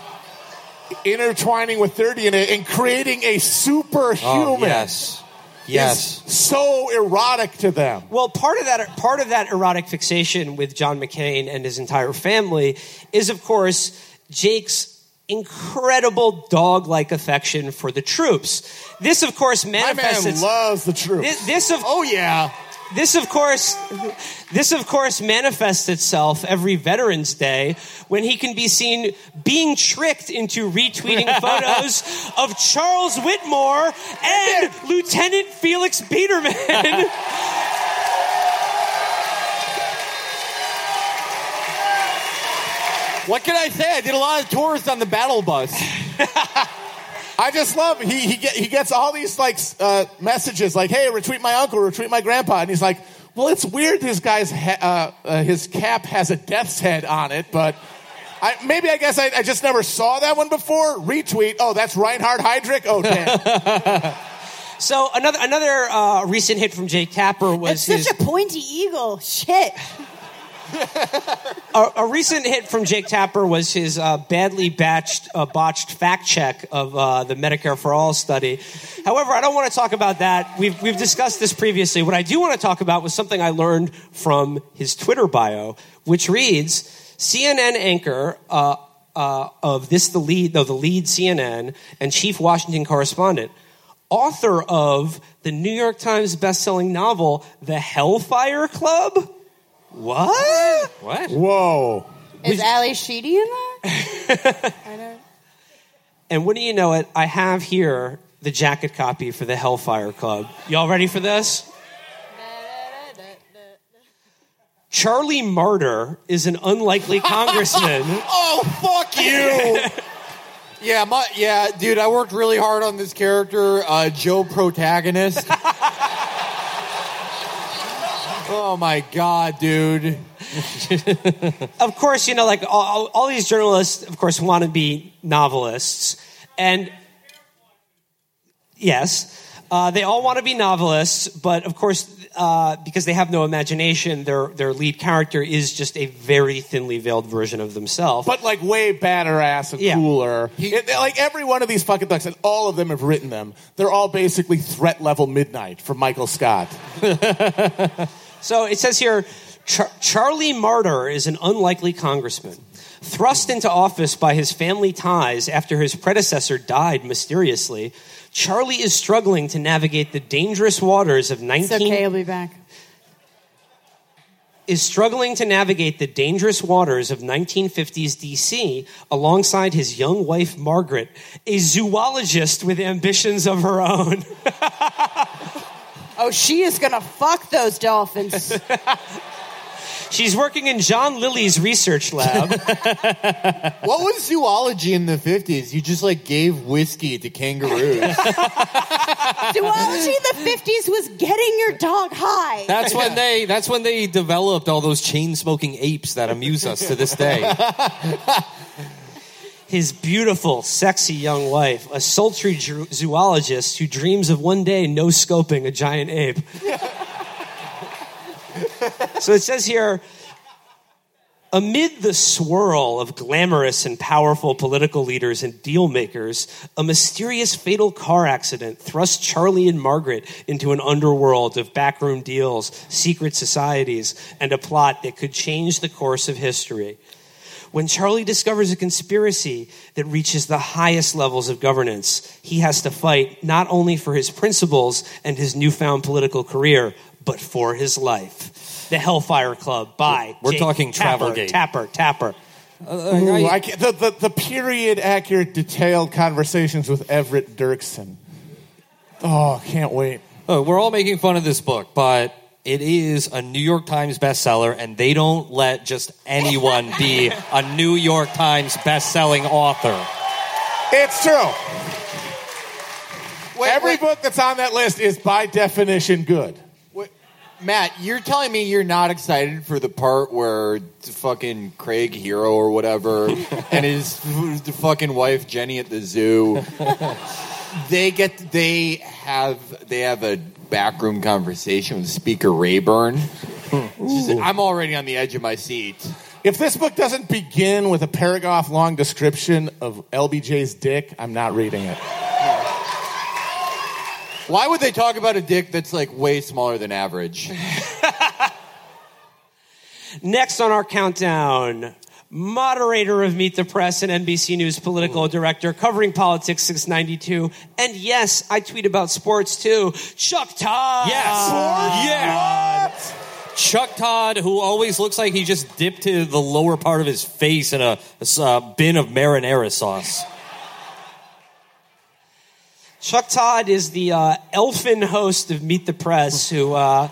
[SPEAKER 1] intertwining with their DNA and creating a oh, superhuman
[SPEAKER 2] Oh, yes. Yes.
[SPEAKER 1] is so erotic to them.
[SPEAKER 3] Well, part of that part of that erotic fixation with John McCain and his entire family is, of course, Jake's incredible dog-like affection for the troops. This, of course, manifests.
[SPEAKER 1] My
[SPEAKER 3] man
[SPEAKER 1] loves the truth.
[SPEAKER 3] this, this of
[SPEAKER 5] Oh, yeah.
[SPEAKER 3] This of course this of course manifests itself every veterans day when he can be seen being tricked into retweeting photos of charles whitmore and lieutenant felix biederman
[SPEAKER 5] What can I say? I did a lot of tours on the battle bus.
[SPEAKER 1] I just love he he, get, he gets all these like uh, messages like, "Hey, retweet my uncle, retweet my grandpa," and he's like, "Well, it's weird. This guy's ha- uh, uh, his cap has a death's head on it, but." I, maybe I guess I, I just never saw that one before. Retweet. Oh, that's Reinhard Heydrich. oh damn.
[SPEAKER 3] so another another uh, recent hit from jake tapper was
[SPEAKER 4] It's
[SPEAKER 3] his
[SPEAKER 4] such a pointy eagle. Shit.
[SPEAKER 3] a, a recent hit from Jake Tapper was his uh, badly batched, uh, botched fact check of uh, the Medicare for All study. However, I don't want to talk about that. We've, we've discussed this previously. What I do want to talk about was something I learned from his Twitter bio, which reads CNN anchor uh, uh, of this, the lead, no, the lead CNN and chief Washington correspondent, author of the New York Times bestselling novel, The Hellfire Club. What?
[SPEAKER 2] What?
[SPEAKER 1] Whoa.
[SPEAKER 4] Is Ally Sheedy in there? I don't.
[SPEAKER 3] And wouldn't you know it, I have here the jacket copy for the Hellfire Club. Y'all ready for this? Charlie Marder is an unlikely congressman.
[SPEAKER 5] Oh, fuck you. yeah, my, yeah, dude, I worked really hard on this character, uh, Joe Protagonist. Oh my god, dude.
[SPEAKER 3] of course, you know, like all, all- these journalists, of course, want to be novelists. And yes, uh, they all want to be novelists, but of course, uh, because they have no imagination, their, their lead character is just a very thinly veiled version of themselves.
[SPEAKER 1] But like way badder ass and
[SPEAKER 3] Yeah.
[SPEAKER 1] cooler. It- like every one of these fucking books, and all of them have written them. They're all basically threat level midnight from Michael Scott.
[SPEAKER 3] So it says here Char- Charlie Marder is an unlikely congressman. Thrust into office by his family ties after his predecessor died mysteriously, Charlie is struggling to navigate the dangerous waters of 19
[SPEAKER 4] It's okay. I'll be back.
[SPEAKER 3] is struggling to navigate the dangerous waters of 1950s DC alongside his young wife Margaret, a zoologist with ambitions of her own.
[SPEAKER 4] Oh, she is gonna fuck those dolphins.
[SPEAKER 3] She's working in John Lilly's research lab.
[SPEAKER 5] What was zoology in the 50s? You just like gave whiskey to kangaroos.
[SPEAKER 4] Zoology in the 50s was getting your dog high.
[SPEAKER 2] That's when they that's when they developed all those chain smoking apes that amuse us to this day.
[SPEAKER 3] His beautiful, sexy young wife, a sultry zo- zoologist who dreams of one day no scoping a giant ape. so it says here Amid the swirl of glamorous and powerful political leaders and deal makers, a mysterious fatal car accident thrust Charlie and Margaret into an underworld of backroom deals, secret societies, and a plot that could change the course of history. When Charlie discovers a conspiracy that reaches the highest levels of governance, he has to fight not only for his principles and his newfound political career, but for his life. The Hellfire Club by
[SPEAKER 2] We're
[SPEAKER 3] Jake
[SPEAKER 2] talking
[SPEAKER 3] Tapper,
[SPEAKER 2] Travelgate.
[SPEAKER 3] Tapper, Tapper.
[SPEAKER 1] Ooh, uh, I can't- the, the, the period accurate, detailed conversations with Everett Dirksen. Oh, can't wait.
[SPEAKER 2] Oh, we're all making fun of this book, but it is a New York Times bestseller, and they don't let just anyone be a New York Times bestselling author.
[SPEAKER 1] It's true.
[SPEAKER 5] Wait,
[SPEAKER 1] Every
[SPEAKER 5] wait,
[SPEAKER 1] book that's on that list is by definition good.
[SPEAKER 5] wait. Matt, you're telling me you're not excited for the part where fucking Craig Hero or whatever and his fucking wife Jenny at the zoo they get they have they have a backroom conversation with Speaker Rayburn. Hmm. Just- I'm already on the edge of my seat.
[SPEAKER 1] If this book doesn't begin with a paragraph long description of LBJ's dick, I'm not reading it.
[SPEAKER 5] Why would they talk about a dick that's like way smaller than average?
[SPEAKER 3] Next on our countdown, moderator of Meet the Press and NBC News political director, covering politics since 92. And yes, I tweet about sports too. Chuck Todd.
[SPEAKER 2] Yes. Yeah. Chuck Todd, who always looks like he just dipped to the lower part of his face in a, a bin of marinara sauce.
[SPEAKER 3] Chuck Todd is the uh, elfin host of Meet the Press who uh,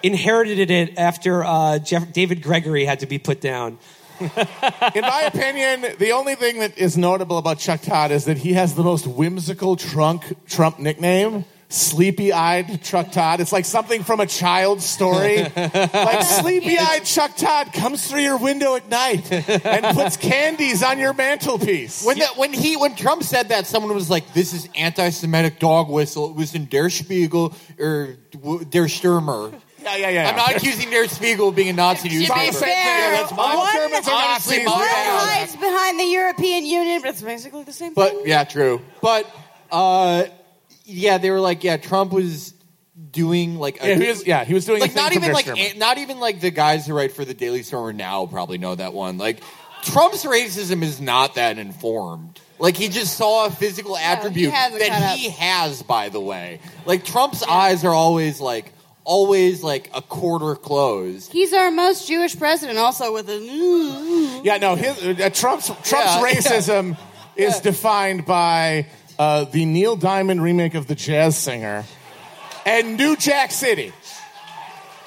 [SPEAKER 3] inherited it after uh, Jeff- David Gregory had to be put down.
[SPEAKER 1] In my opinion, the only thing that is notable about Chuck Todd is that he has the most whimsical trunk Trump nickname. Sleepy eyed Chuck Todd. It's like something from a child's story. like sleepy eyed Chuck Todd comes through your window at night and puts candies on your mantelpiece.
[SPEAKER 5] When that when he when Trump said that, someone was like, "This is anti-Semitic dog whistle." It was in Der Spiegel or Der Stürmer.
[SPEAKER 1] Yeah, yeah, yeah.
[SPEAKER 5] I'm not accusing Der Spiegel of being a Nazi
[SPEAKER 4] To be
[SPEAKER 5] newspaper.
[SPEAKER 4] fair,
[SPEAKER 1] Yeah, that's my-
[SPEAKER 4] one,
[SPEAKER 1] Germans are
[SPEAKER 5] honestly,
[SPEAKER 1] Nazis.
[SPEAKER 4] one
[SPEAKER 5] bad.
[SPEAKER 4] hides behind the European Union, but it's basically the same thing.
[SPEAKER 5] But
[SPEAKER 4] thing.
[SPEAKER 5] yeah, true. But uh, yeah, they were like, yeah, Trump was doing like a,
[SPEAKER 1] Yeah, he was, yeah, he was doing
[SPEAKER 5] like
[SPEAKER 1] a thing
[SPEAKER 5] not
[SPEAKER 1] from
[SPEAKER 5] even
[SPEAKER 1] Der
[SPEAKER 5] like
[SPEAKER 1] Stürmer.
[SPEAKER 5] a- not even like the guys who write for the Daily Stormer now probably know that one. Like Trump's racism is not that informed. Like he just saw a physical attribute
[SPEAKER 4] has it
[SPEAKER 5] that
[SPEAKER 4] cut
[SPEAKER 5] he has, by the way. Like Trump's eyes are always like always like a quarter closed.
[SPEAKER 4] He's our most Jewish president, also with a.
[SPEAKER 1] Yeah, no, his, uh, Trump's Trump's
[SPEAKER 5] Yeah, yeah.
[SPEAKER 1] racism is
[SPEAKER 5] Yeah.
[SPEAKER 1] defined by uh, the Neil Diamond remake of the Jazz Singer and New Jack City.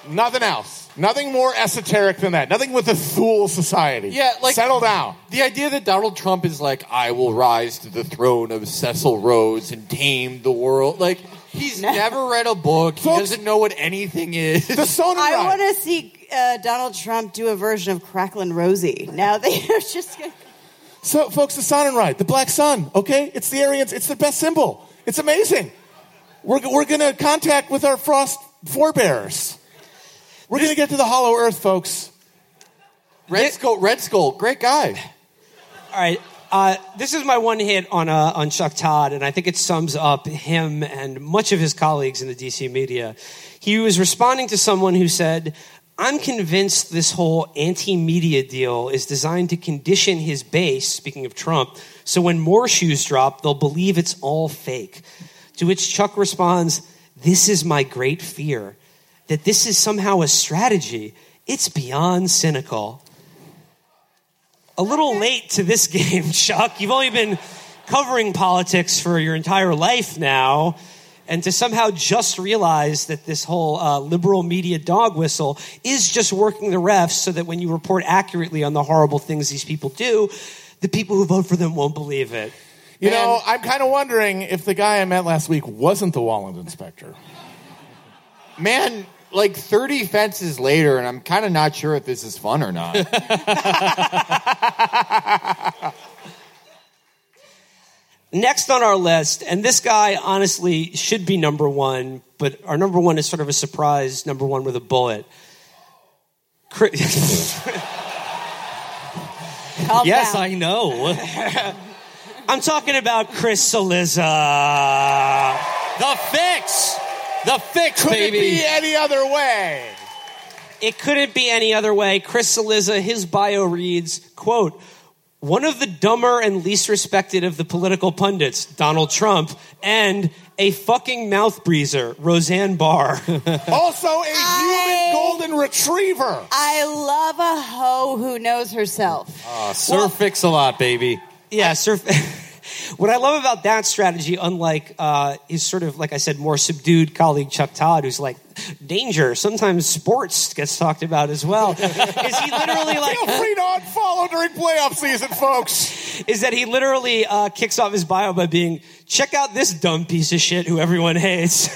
[SPEAKER 1] Nothing else. Nothing more esoteric than that. Nothing with the Thule Society.
[SPEAKER 5] Yeah, like-
[SPEAKER 1] settle down.
[SPEAKER 5] The idea that Donald Trump is like, I will rise to the throne of Cecil Rhodes and tame the world. Like, he's never read a book. He
[SPEAKER 1] Folks-
[SPEAKER 5] doesn't know what anything is.
[SPEAKER 1] The sonar
[SPEAKER 4] I
[SPEAKER 1] Ride.
[SPEAKER 4] want to see uh, Donald Trump do a version of Cracklin' Rosie. Now they are just. Gonna...
[SPEAKER 1] So, folks, the Sonnenrad, the black sun, okay? It's the Aryans, it's the best symbol. It's amazing. We're, we're going to contact with our frost forebears. We're going to get to the hollow earth, folks.
[SPEAKER 5] Red Skull, Red Skull, great guy.
[SPEAKER 3] All right. Uh, this is my one hit on uh, on Chuck Todd, and I think it sums up him and much of his colleagues in the DC media. He was responding to someone who said, "I'm convinced this whole anti-media deal is designed to condition his base." Speaking of Trump, so when more shoes drop, they'll believe it's all fake. To which Chuck responds, "This is my great fear, that this is somehow a strategy. It's beyond cynical." A little late to this game, Chuck. You've only been covering politics for your entire life now. and to somehow just realize that this whole uh, liberal media dog whistle is just working the refs so that when you report accurately on the horrible things these people do, the people who vote for them won't believe it.
[SPEAKER 1] You
[SPEAKER 3] Man,
[SPEAKER 1] know, I'm kind of wondering if the guy I met last week wasn't the Walland inspector.
[SPEAKER 5] Man, like 30 fences later, and I'm kind of not sure if this is fun or not.
[SPEAKER 3] Next on our list, and this guy honestly should be number one, but our number one is sort of a surprise number one with a bullet. Chris-
[SPEAKER 2] Yes. I know.
[SPEAKER 3] I'm talking about Chris Cillizza.
[SPEAKER 2] the fix. The fix,
[SPEAKER 1] Could
[SPEAKER 2] baby.
[SPEAKER 1] it be any other way?
[SPEAKER 3] It couldn't be any other way. Chris Cillizza, his bio reads, quote, one of the dumber and least respected of the political pundits, Donald Trump, and a fucking mouth breezer, Roseanne Barr.
[SPEAKER 1] Also, a
[SPEAKER 4] I-
[SPEAKER 1] human golden retriever.
[SPEAKER 4] I love a hoe who knows herself.
[SPEAKER 2] Uh, Sir Fix a lot, baby.
[SPEAKER 3] yeah, sir. what I love about that strategy, unlike uh, his sort of, like I said, more subdued colleague Chuck Todd, who's like, danger, sometimes sports gets talked about as well, is he literally like.
[SPEAKER 1] Feel free to unfollow during playoff season, folks.
[SPEAKER 3] is that he literally uh, kicks off his bio by being, check out this dumb piece of shit who everyone hates.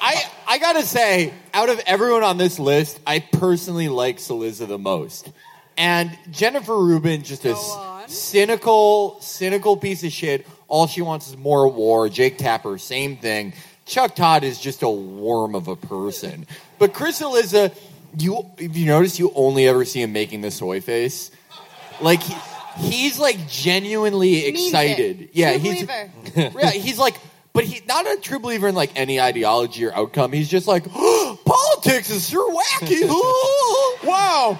[SPEAKER 5] I, I gotta say, out of everyone on this list, I personally like Cillizza the most. And Jennifer Rubin, just a
[SPEAKER 4] Go
[SPEAKER 5] s-
[SPEAKER 4] on.
[SPEAKER 5] cynical, cynical piece of shit. All she wants is more war. Jake Tapper, same thing. Chuck Todd is just a worm of a person. But Chris Cillizza, you, if you notice, you only ever see him making the soy face. Like, he, he's like genuinely excited. Yeah,
[SPEAKER 4] True
[SPEAKER 5] he's
[SPEAKER 4] believer.
[SPEAKER 5] yeah, he's like, but he's not a true believer in like any ideology or outcome. He's just like, politics is sure wacky.
[SPEAKER 1] Wow.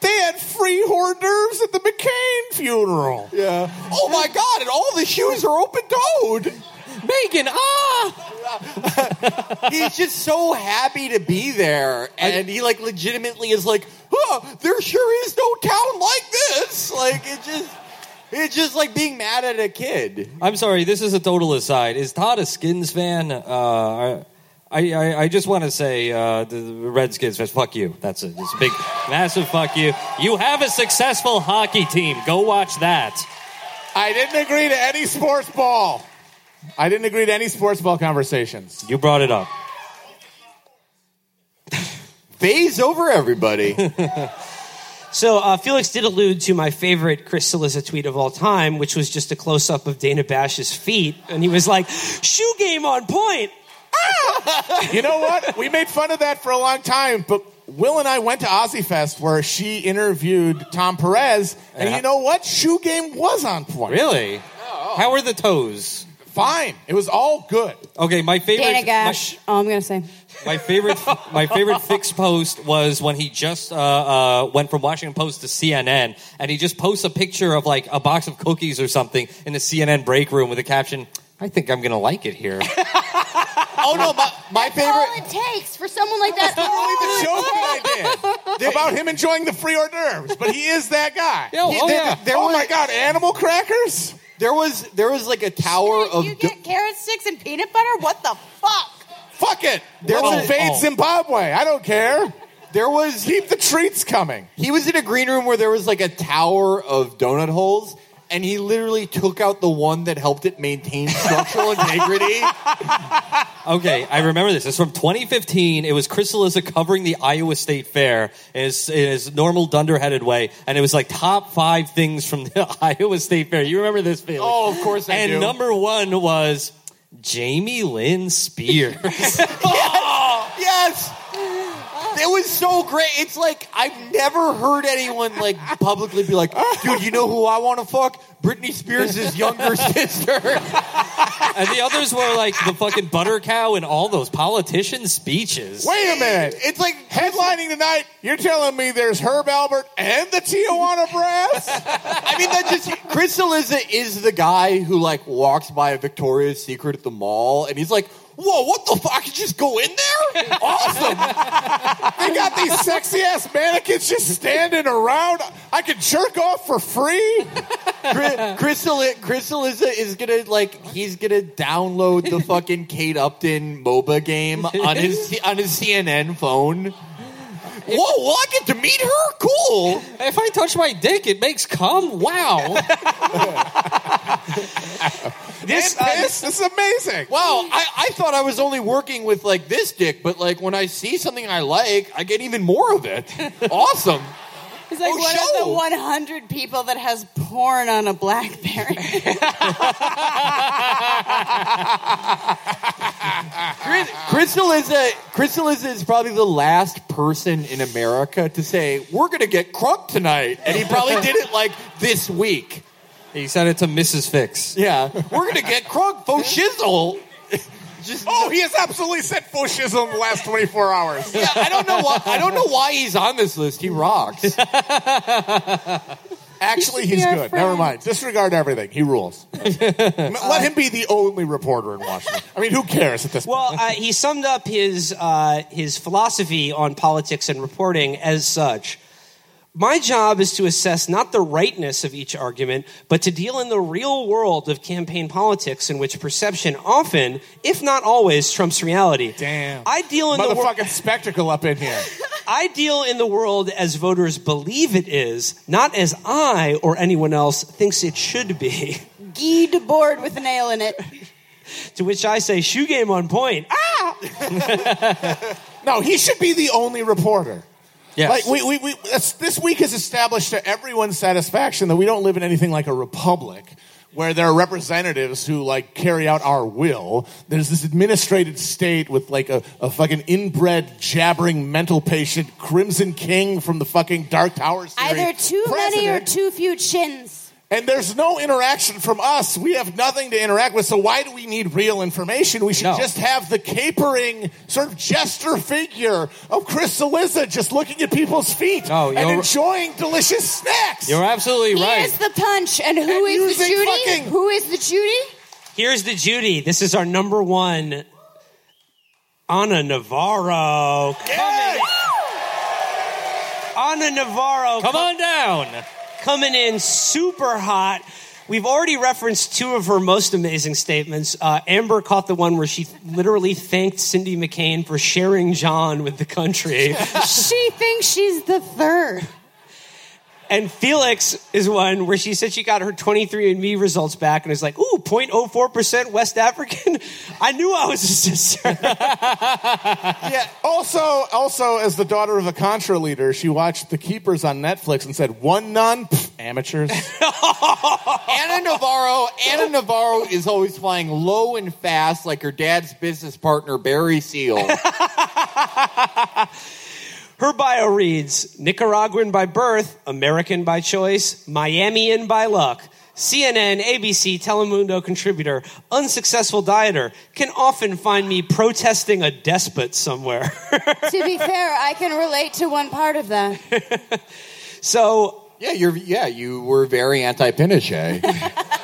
[SPEAKER 1] They had free hors d'oeuvres at the McCain funeral.
[SPEAKER 5] yeah. Oh my god! And all the shoes are open toed.
[SPEAKER 2] Meghan, ah!
[SPEAKER 5] He's just so happy to be there, and he like legitimately is like, huh, there sure is no town like this. Like it just. It's just like being mad at a kid.
[SPEAKER 2] I'm sorry, this is a total aside. Is Todd a Skins fan? Uh, I, I, I just want to say uh, the the Redskins fans, fuck you. That's. It's a big, massive fuck you. You have a successful hockey team. Go watch that.
[SPEAKER 1] I didn't agree to any sports ball. I didn't agree to any sports ball conversations.
[SPEAKER 2] You brought it up.
[SPEAKER 5] Phase over everybody.
[SPEAKER 3] So uh, Felix did allude to my favorite Chris Cillizza tweet of all time, which was just a close up of Dana Bash's feet, and he was like, "Shoe game on point."
[SPEAKER 1] You know what? We made fun of that for a long time, but Will and I went to Ozy Fest where she interviewed Tom Perez, and
[SPEAKER 2] Yeah.
[SPEAKER 1] you know what? Shoe game was on point.
[SPEAKER 2] Really? How are the toes?
[SPEAKER 1] Fine. It was all good.
[SPEAKER 2] Okay, my favorite.
[SPEAKER 4] Dana
[SPEAKER 2] my-
[SPEAKER 4] Gash. all I'm going to say.
[SPEAKER 2] My favorite, my favorite fix post was when he just uh, uh, went from Washington Post to CNN, and he just posts a picture of like a box of cookies or something in the CNN break room with a caption, "I think I'm gonna like it here."
[SPEAKER 5] oh no, my, my
[SPEAKER 4] That's all
[SPEAKER 5] favorite.
[SPEAKER 4] it takes for someone like that.
[SPEAKER 1] Only the
[SPEAKER 4] all
[SPEAKER 1] joke that I did about him enjoying the free hors d'oeuvres, but he is that guy.
[SPEAKER 2] Yeah,
[SPEAKER 5] He-
[SPEAKER 2] oh
[SPEAKER 5] there-
[SPEAKER 2] yeah.
[SPEAKER 5] there
[SPEAKER 1] oh
[SPEAKER 5] was-
[SPEAKER 1] my god, animal crackers?
[SPEAKER 5] There was there was like a tower
[SPEAKER 4] Shit,
[SPEAKER 5] of
[SPEAKER 4] you
[SPEAKER 5] do-
[SPEAKER 4] get carrot sticks and peanut butter? What the fuck?
[SPEAKER 1] Fuck it.
[SPEAKER 5] There
[SPEAKER 1] Let's
[SPEAKER 5] was-
[SPEAKER 1] invade
[SPEAKER 2] oh.
[SPEAKER 1] Zimbabwe. I don't care.
[SPEAKER 5] there was
[SPEAKER 1] Keep the treats coming.
[SPEAKER 5] he was in a green room where there was like a tower of donut holes and he literally took out the one that helped it maintain structural integrity.
[SPEAKER 2] Okay, I remember this. It's from 2015. It was Chris Cillizza covering the Iowa State Fair in his, in his normal dunderheaded way, and it was like top five things from the Iowa State Fair. You remember this, Felix?
[SPEAKER 5] Oh, of course I
[SPEAKER 2] and
[SPEAKER 5] do.
[SPEAKER 2] And number one was Jamie Lynn Spears.
[SPEAKER 5] yes. It was so great. It's like I've never heard anyone like publicly be like, "Dude, you know who I want to fuck? Britney Spears' younger sister."
[SPEAKER 2] and the others were like the fucking butter cow and all those politician speeches.
[SPEAKER 1] Wait a minute.
[SPEAKER 5] It's like
[SPEAKER 1] Headlining tonight, you're telling me there's Herb Alpert and the Tijuana Brass?
[SPEAKER 5] I mean, that just Chris Cillizza is the guy who like walks by a Victoria's Secret at the mall, and he's like, Whoa, what the fuck? I could just go in there? Awesome.
[SPEAKER 1] They got these sexy ass mannequins just standing around. I could jerk off for free.
[SPEAKER 5] Cri- Crystal, Crystal is, is gonna like he's gonna download the fucking Kate Upton MOBA game on his on his CNN phone. Whoa, well, I get to meet her? Cool.
[SPEAKER 2] If I touch my dick, it makes cum. Wow.
[SPEAKER 3] This,
[SPEAKER 1] And piss. this is amazing.
[SPEAKER 5] Wow, I, I thought I was only working with like this dick, but like when I see something I like, I get even more of it. Awesome.
[SPEAKER 4] He's like
[SPEAKER 5] Oh,
[SPEAKER 4] one
[SPEAKER 5] show.
[SPEAKER 4] of the 100 people that has porn on a BlackBerry.
[SPEAKER 5] Crystal is a Crystal is, is probably the last person in America to say we're gonna get crunk tonight, and he probably did it like this week.
[SPEAKER 2] He said it to Mrs. Fix.
[SPEAKER 5] Yeah, we're gonna get crunk faux shizzle. Just
[SPEAKER 1] Oh, he has absolutely said faux shizzle in the last 24 hours.
[SPEAKER 5] yeah, I don't know why. I don't know why he's on this list. He rocks.
[SPEAKER 1] Actually, he's good.
[SPEAKER 4] friend.
[SPEAKER 1] Never mind. Disregard everything. He rules. Let him be the only reporter in Washington. I mean, who cares at this point?
[SPEAKER 3] well, uh, he summed up his uh, his philosophy on politics and reporting as such. My job is to assess not the rightness of each argument, but to deal in the real world of campaign politics in which perception often, if not always, trumps reality.
[SPEAKER 1] Damn.
[SPEAKER 3] I deal in the world.
[SPEAKER 1] Motherfucking spectacle up in here.
[SPEAKER 3] I deal in the world as voters believe it is, not as I or anyone else thinks it should be.
[SPEAKER 4] Guy Debord with a nail in it.
[SPEAKER 3] to which I say, shoe game on point. Ah!
[SPEAKER 1] No, he should be the only reporter.
[SPEAKER 2] Yes.
[SPEAKER 1] Like we, we, we this week has established to everyone's satisfaction that we don't live in anything like a republic where there are representatives who like carry out our will. There's this administrated state with like a, a fucking inbred jabbering mental patient Crimson King from the fucking Dark Tower series.
[SPEAKER 4] Either too many or too few chins.
[SPEAKER 1] And there's no interaction from us. We have nothing to interact with. So why do we need real information? We should
[SPEAKER 2] No.
[SPEAKER 1] just have the capering sort of jester figure of Chris Cillizza just looking at people's feet
[SPEAKER 2] No,
[SPEAKER 1] and enjoying delicious snacks.
[SPEAKER 2] You're absolutely
[SPEAKER 4] He
[SPEAKER 2] right.
[SPEAKER 4] is the punch. And who
[SPEAKER 1] and
[SPEAKER 4] is the Judy?
[SPEAKER 1] Fucking...
[SPEAKER 4] who is the Judy?
[SPEAKER 3] Here's the Judy. This is our number one, Ana Navarro.
[SPEAKER 1] Yes!
[SPEAKER 3] Ana Navarro
[SPEAKER 2] Come on down.
[SPEAKER 3] Coming in super hot. We've already referenced two of her most amazing statements. Uh, Amber caught the one where she literally thanked Cindy McCain for sharing John with the country.
[SPEAKER 4] she thinks she's the third.
[SPEAKER 3] And Felix is one where she said she got her 23andMe results back and is like, ooh, 0.04% West African? I knew I was a sister.
[SPEAKER 1] Yeah. Also, also, as the daughter of a Contra leader, she watched The Keepers on Netflix and said, "One nun, Pff, amateurs."
[SPEAKER 5] Ana Navarro. Ana Navarro is always flying low and fast like her dad's business partner Barry Seal.
[SPEAKER 3] Her bio reads Nicaraguan by birth, American by choice, Miamian by luck. CNN, ABC, Telemundo contributor, unsuccessful dieter, can often find me protesting a despot somewhere.
[SPEAKER 4] to be fair, I can relate to one part of that.
[SPEAKER 3] so,
[SPEAKER 5] yeah, you're. Yeah, you were very anti-Pinochet.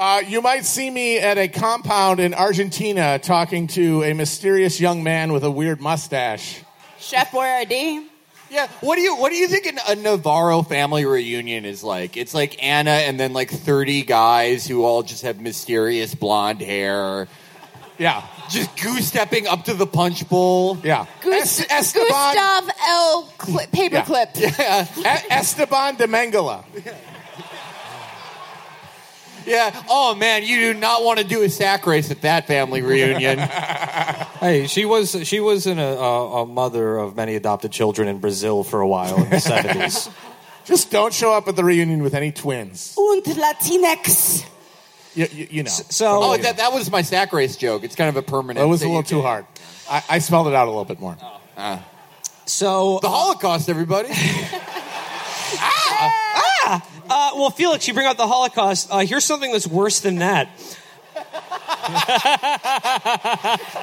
[SPEAKER 1] Uh, you might see me at a compound in Argentina talking to a mysterious young man with a weird mustache.
[SPEAKER 4] Chef Boyardee.
[SPEAKER 5] Yeah. What do you What do you think an, a Navarro family reunion is like? It's like Ana and then like thirty guys who all just have mysterious blonde hair,
[SPEAKER 1] Yeah,
[SPEAKER 5] just goose stepping up to the punch bowl.
[SPEAKER 1] yeah.
[SPEAKER 4] Gus-
[SPEAKER 1] Es- Esteban,
[SPEAKER 4] Gustav L. Cli- paperclip.
[SPEAKER 1] E- Esteban de Mengele.
[SPEAKER 5] Yeah. Oh man, you do not want to do a sack race at that family reunion.
[SPEAKER 2] Hey, she was she was in a, a, a mother of many adopted children in Brazil for a while in the seventies.
[SPEAKER 1] Just don't show up at the reunion with any twins.
[SPEAKER 4] Und Latinx.
[SPEAKER 1] You, you, you know.
[SPEAKER 3] so
[SPEAKER 5] oh, that that was my sack race joke. It's kind of a permanent.
[SPEAKER 1] It was a little too hard. I, I spelled it out a little bit more. Oh. Ah.
[SPEAKER 3] so
[SPEAKER 5] The uh, Holocaust, everybody.
[SPEAKER 3] uh, well, Felix, you bring up the Holocaust. Uh, here's something that's worse than that.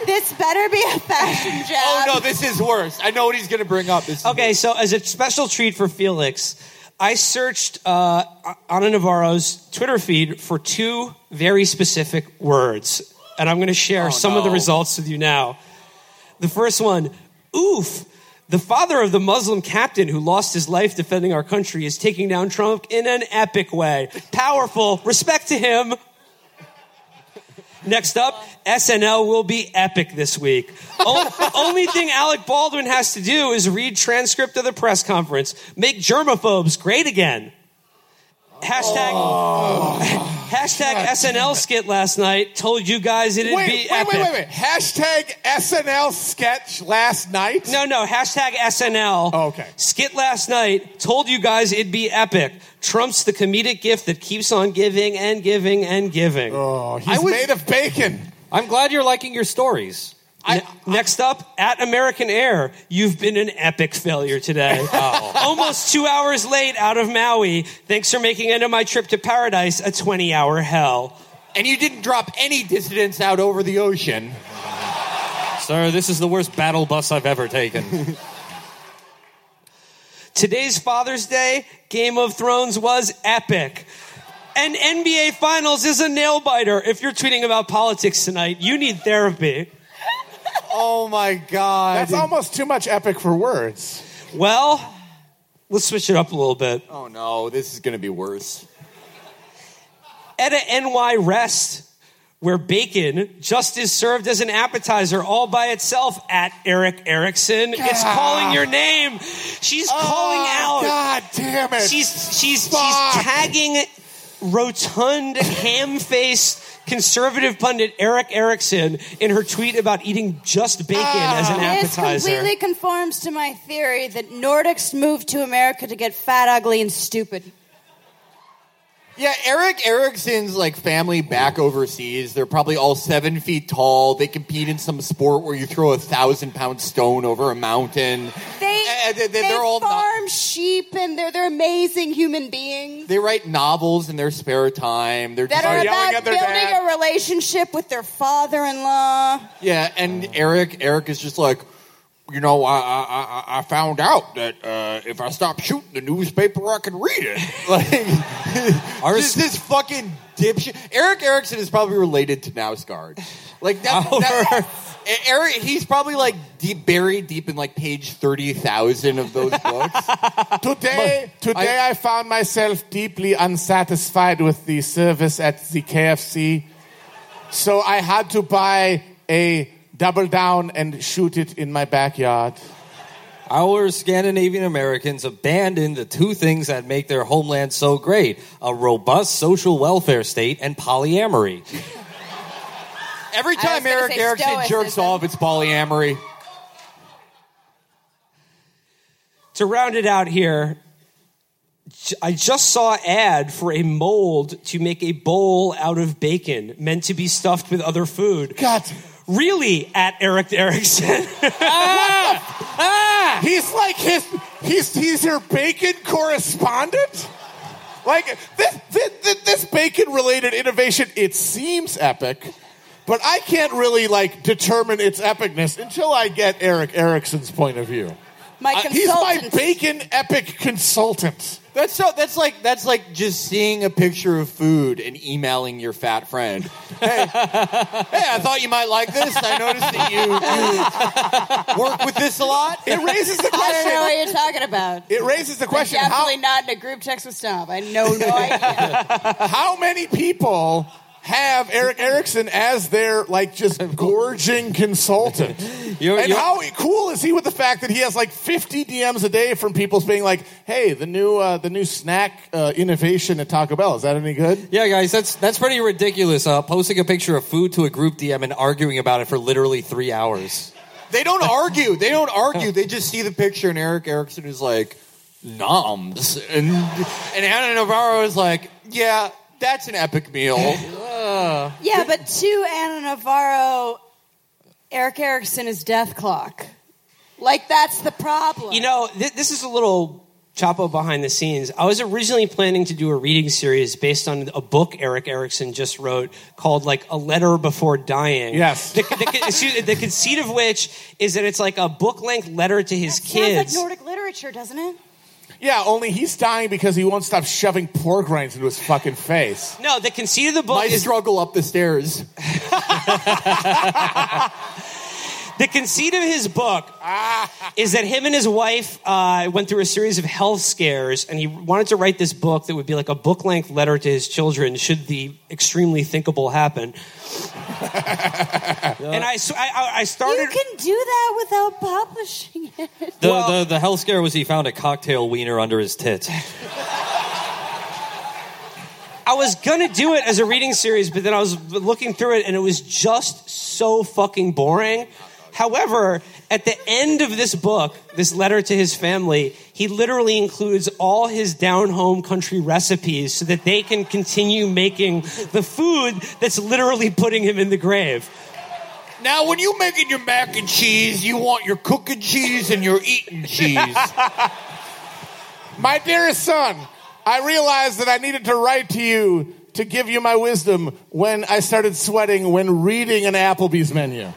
[SPEAKER 4] This better be a fashion job.
[SPEAKER 5] oh no, this is worse. I know what he's going to bring up. This
[SPEAKER 3] Okay, so as a special treat for Felix, I searched uh, Ana Navarro's Twitter feed for two very specific words and I'm going to share some of the results with you now. The first one, oof. The father of the Muslim captain who lost his life defending our country is taking down Trump in an epic way. Powerful. Respect to him. Next up, SNL will be epic this week. Only thing Alec Baldwin has to do is read transcript of the press conference. Make germaphobes great again. Hashtag, oh. hashtag SNL skit last night told you guys it'd
[SPEAKER 1] Wait,
[SPEAKER 3] be
[SPEAKER 1] wait,
[SPEAKER 3] epic.
[SPEAKER 1] wait, wait, wait. Hashtag SNL sketch last night.
[SPEAKER 3] No, no, hashtag SNL.
[SPEAKER 1] Oh, okay.
[SPEAKER 3] Skit last night told you guys it'd be epic. Trump's the comedic gift that keeps on giving and giving and giving.
[SPEAKER 1] Oh, he's
[SPEAKER 5] I was-
[SPEAKER 1] made of bacon.
[SPEAKER 2] I'm glad you're liking your stories.
[SPEAKER 3] Ne- Next up, at American Air, you've been an epic failure today. Oh. Almost two hours late out of Maui. Thanks for making end of my trip to paradise a 20 hour hell.
[SPEAKER 5] And you didn't drop any dissidents out over the ocean.
[SPEAKER 2] Sir, this is the worst battle bus I've ever taken.
[SPEAKER 3] Today's Father's Day, Game of Thrones was epic. And NBA Finals is a nail biter. If you're tweeting about politics tonight, you need therapy.
[SPEAKER 5] Oh my god.
[SPEAKER 1] That's almost too much epic for words.
[SPEAKER 3] Well, let's switch it up a little bit.
[SPEAKER 5] Oh no, this is gonna be worse.
[SPEAKER 3] At a NY Rest, where bacon just is served as an appetizer all by itself at Erick Erickson. It's calling your name. She's oh, calling
[SPEAKER 1] Oh,
[SPEAKER 3] out.
[SPEAKER 1] God damn it.
[SPEAKER 3] She's she's
[SPEAKER 1] Fuck.
[SPEAKER 3] she's tagging rotund, ham-faced conservative pundit Erick Erickson in her tweet about eating just bacon as an
[SPEAKER 4] oh.
[SPEAKER 3] appetizer.
[SPEAKER 4] This completely conforms to my theory that Nordics moved to America to get fat, ugly, and stupid.
[SPEAKER 5] Yeah, Erick Erickson's like family back overseas. They're probably all seven feet tall. They compete in some sport where you throw a thousand pound stone over a mountain.
[SPEAKER 4] They,
[SPEAKER 5] Uh, they-
[SPEAKER 4] they,
[SPEAKER 5] they're all
[SPEAKER 4] farm sheep and they're they're amazing human beings
[SPEAKER 5] They write novels in their spare time. They're
[SPEAKER 4] that
[SPEAKER 5] just,
[SPEAKER 4] are
[SPEAKER 1] yelling
[SPEAKER 4] about
[SPEAKER 1] at their
[SPEAKER 4] building
[SPEAKER 1] dad.
[SPEAKER 4] a relationship with their father-in-law.
[SPEAKER 5] yeah, and Eric Eric is just like, you know, I I, I- I found out that uh, if I stop shooting the newspaper, I can read it. Like,
[SPEAKER 2] Ours-
[SPEAKER 5] this fucking dipshit. Erick Erickson is probably related to Knausgaard. Like that. That Eric, he's probably like deep buried deep in like page thirty thousand of those books.
[SPEAKER 1] Today, today I, found myself deeply unsatisfied with the service at the KFC. So I had to buy a double down and shoot it in my backyard.
[SPEAKER 2] Our Scandinavian Americans abandoned the two things that make their homeland so great a robust social welfare state and polyamory.
[SPEAKER 5] Every time Eric
[SPEAKER 4] say
[SPEAKER 5] Erickson jerks off, it's polyamory.
[SPEAKER 3] to round it out here, I just saw an ad for a mold to make a bowl out of bacon meant to be stuffed with other food.
[SPEAKER 1] God,
[SPEAKER 3] Really, at Erick Erickson.
[SPEAKER 1] he's like his, he's he's your bacon correspondent. Like this, this, this bacon related innovation, it seems epic, but I can't really like determine its epicness until I get Erick Erickson's point of view.
[SPEAKER 4] My
[SPEAKER 1] Uh, he's my bacon epic consultant.
[SPEAKER 5] That's so. That's like that's like just seeing a picture of food and emailing your fat friend. Hey, hey! I thought you might like this. I noticed that you, you work with this a lot.
[SPEAKER 1] It raises the question.
[SPEAKER 4] I don't know what you're talking about.
[SPEAKER 1] It raises the question: how,
[SPEAKER 4] Definitely not in a group text with Stomp. I know no idea.
[SPEAKER 1] how many people have Erick Erickson as their like just gorging consultant?
[SPEAKER 2] You're-
[SPEAKER 1] and
[SPEAKER 2] you're-
[SPEAKER 1] how cool is he with the fact that he has like 50 DMs a day from people being like, "Hey, the new uh, the new snack uh, innovation at Taco Bell is that any good?"
[SPEAKER 2] Yeah, guys, that's that's pretty ridiculous. Uh, posting a picture of food to a group DM and arguing about it for literally three hours.
[SPEAKER 5] They don't argue. They don't argue. They just see the picture, and Erick Erickson is like, "Noms," and and Ana Navarro is like, "Yeah, that's an epic meal."
[SPEAKER 4] yeah, but to Ana Navarro, Erick Erickson is death clock. Like that's the problem.
[SPEAKER 3] You know, th- this is a little Chapo behind the scenes. I was originally planning to do a reading series based on a book Erick Erickson just wrote called like A Letter Before Dying.
[SPEAKER 1] Yes.
[SPEAKER 3] The, the, the, the conceit of which is that it's like a book length letter to his
[SPEAKER 4] Sounds
[SPEAKER 3] kids.
[SPEAKER 4] like Nordic literature, doesn't it?
[SPEAKER 1] Yeah, only he's dying because he won't stop shoving pork rinds into his fucking face.
[SPEAKER 3] No, the conceit of the book
[SPEAKER 5] My
[SPEAKER 3] is
[SPEAKER 5] struggle up the stairs.
[SPEAKER 3] the conceit of his book is that him and his wife uh, went through a series of health scares, and he wanted to write this book that would be like a book length letter to his children should the extremely thinkable happen. and I, I started.
[SPEAKER 4] You can do that without publishing it.
[SPEAKER 2] The,
[SPEAKER 3] Well-
[SPEAKER 2] the the health scare was he found a cocktail wiener under his tit.
[SPEAKER 3] I was gonna do it as a reading series, but then I was looking through it and it was just so fucking boring. However, at the end of this book, this letter to his family, he literally includes all his down home country recipes so that they can continue making the food that's literally putting him in the grave.
[SPEAKER 5] Now, when you're making your mac and cheese, you want your cooking cheese and your eating cheese.
[SPEAKER 1] My dearest son, I realized that I needed to write to you to give you my wisdom when I started sweating when reading an Applebee's menu.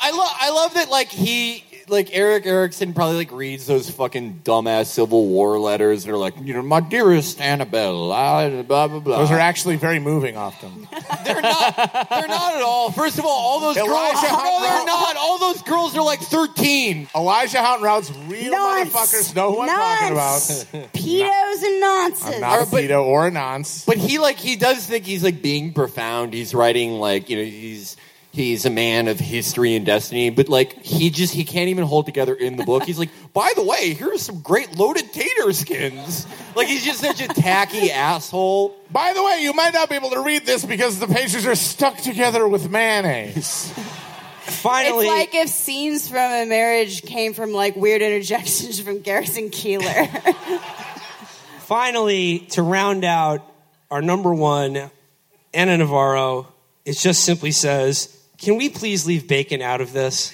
[SPEAKER 5] I love I love that like he like Erick Erickson probably like reads those fucking dumbass Civil War letters that are like, you know, my dearest Annabelle, I, blah blah blah.
[SPEAKER 1] Those are actually very moving often.
[SPEAKER 5] they're not they're not at all. First of all, all those girls
[SPEAKER 1] Elijah
[SPEAKER 5] no, they're not. All those girls are like thirteen.
[SPEAKER 1] Elijah Houghton-Rout's real
[SPEAKER 4] Nonce.
[SPEAKER 1] motherfuckers know who I'm talking about.
[SPEAKER 4] Pedos and nonsense.
[SPEAKER 1] I'm not a
[SPEAKER 5] but-
[SPEAKER 1] pedo or a nonce.
[SPEAKER 5] But he like he does think he's like being profound. He's writing like you know he's he's a man of history and destiny. But like he just he can't even hold together in the book. He's like, by the way, here's some great loaded tater skins. Like he's just such a tacky asshole.
[SPEAKER 1] By the way, you might not be able to read this because the pages are stuck together with mayonnaise.
[SPEAKER 3] Finally,
[SPEAKER 4] It's like if scenes from a marriage came from like weird interjections from Garrison Keillor.
[SPEAKER 3] finally, to round out our number one, Ana Navarro, it just simply says, "Can we please leave bacon out of this?"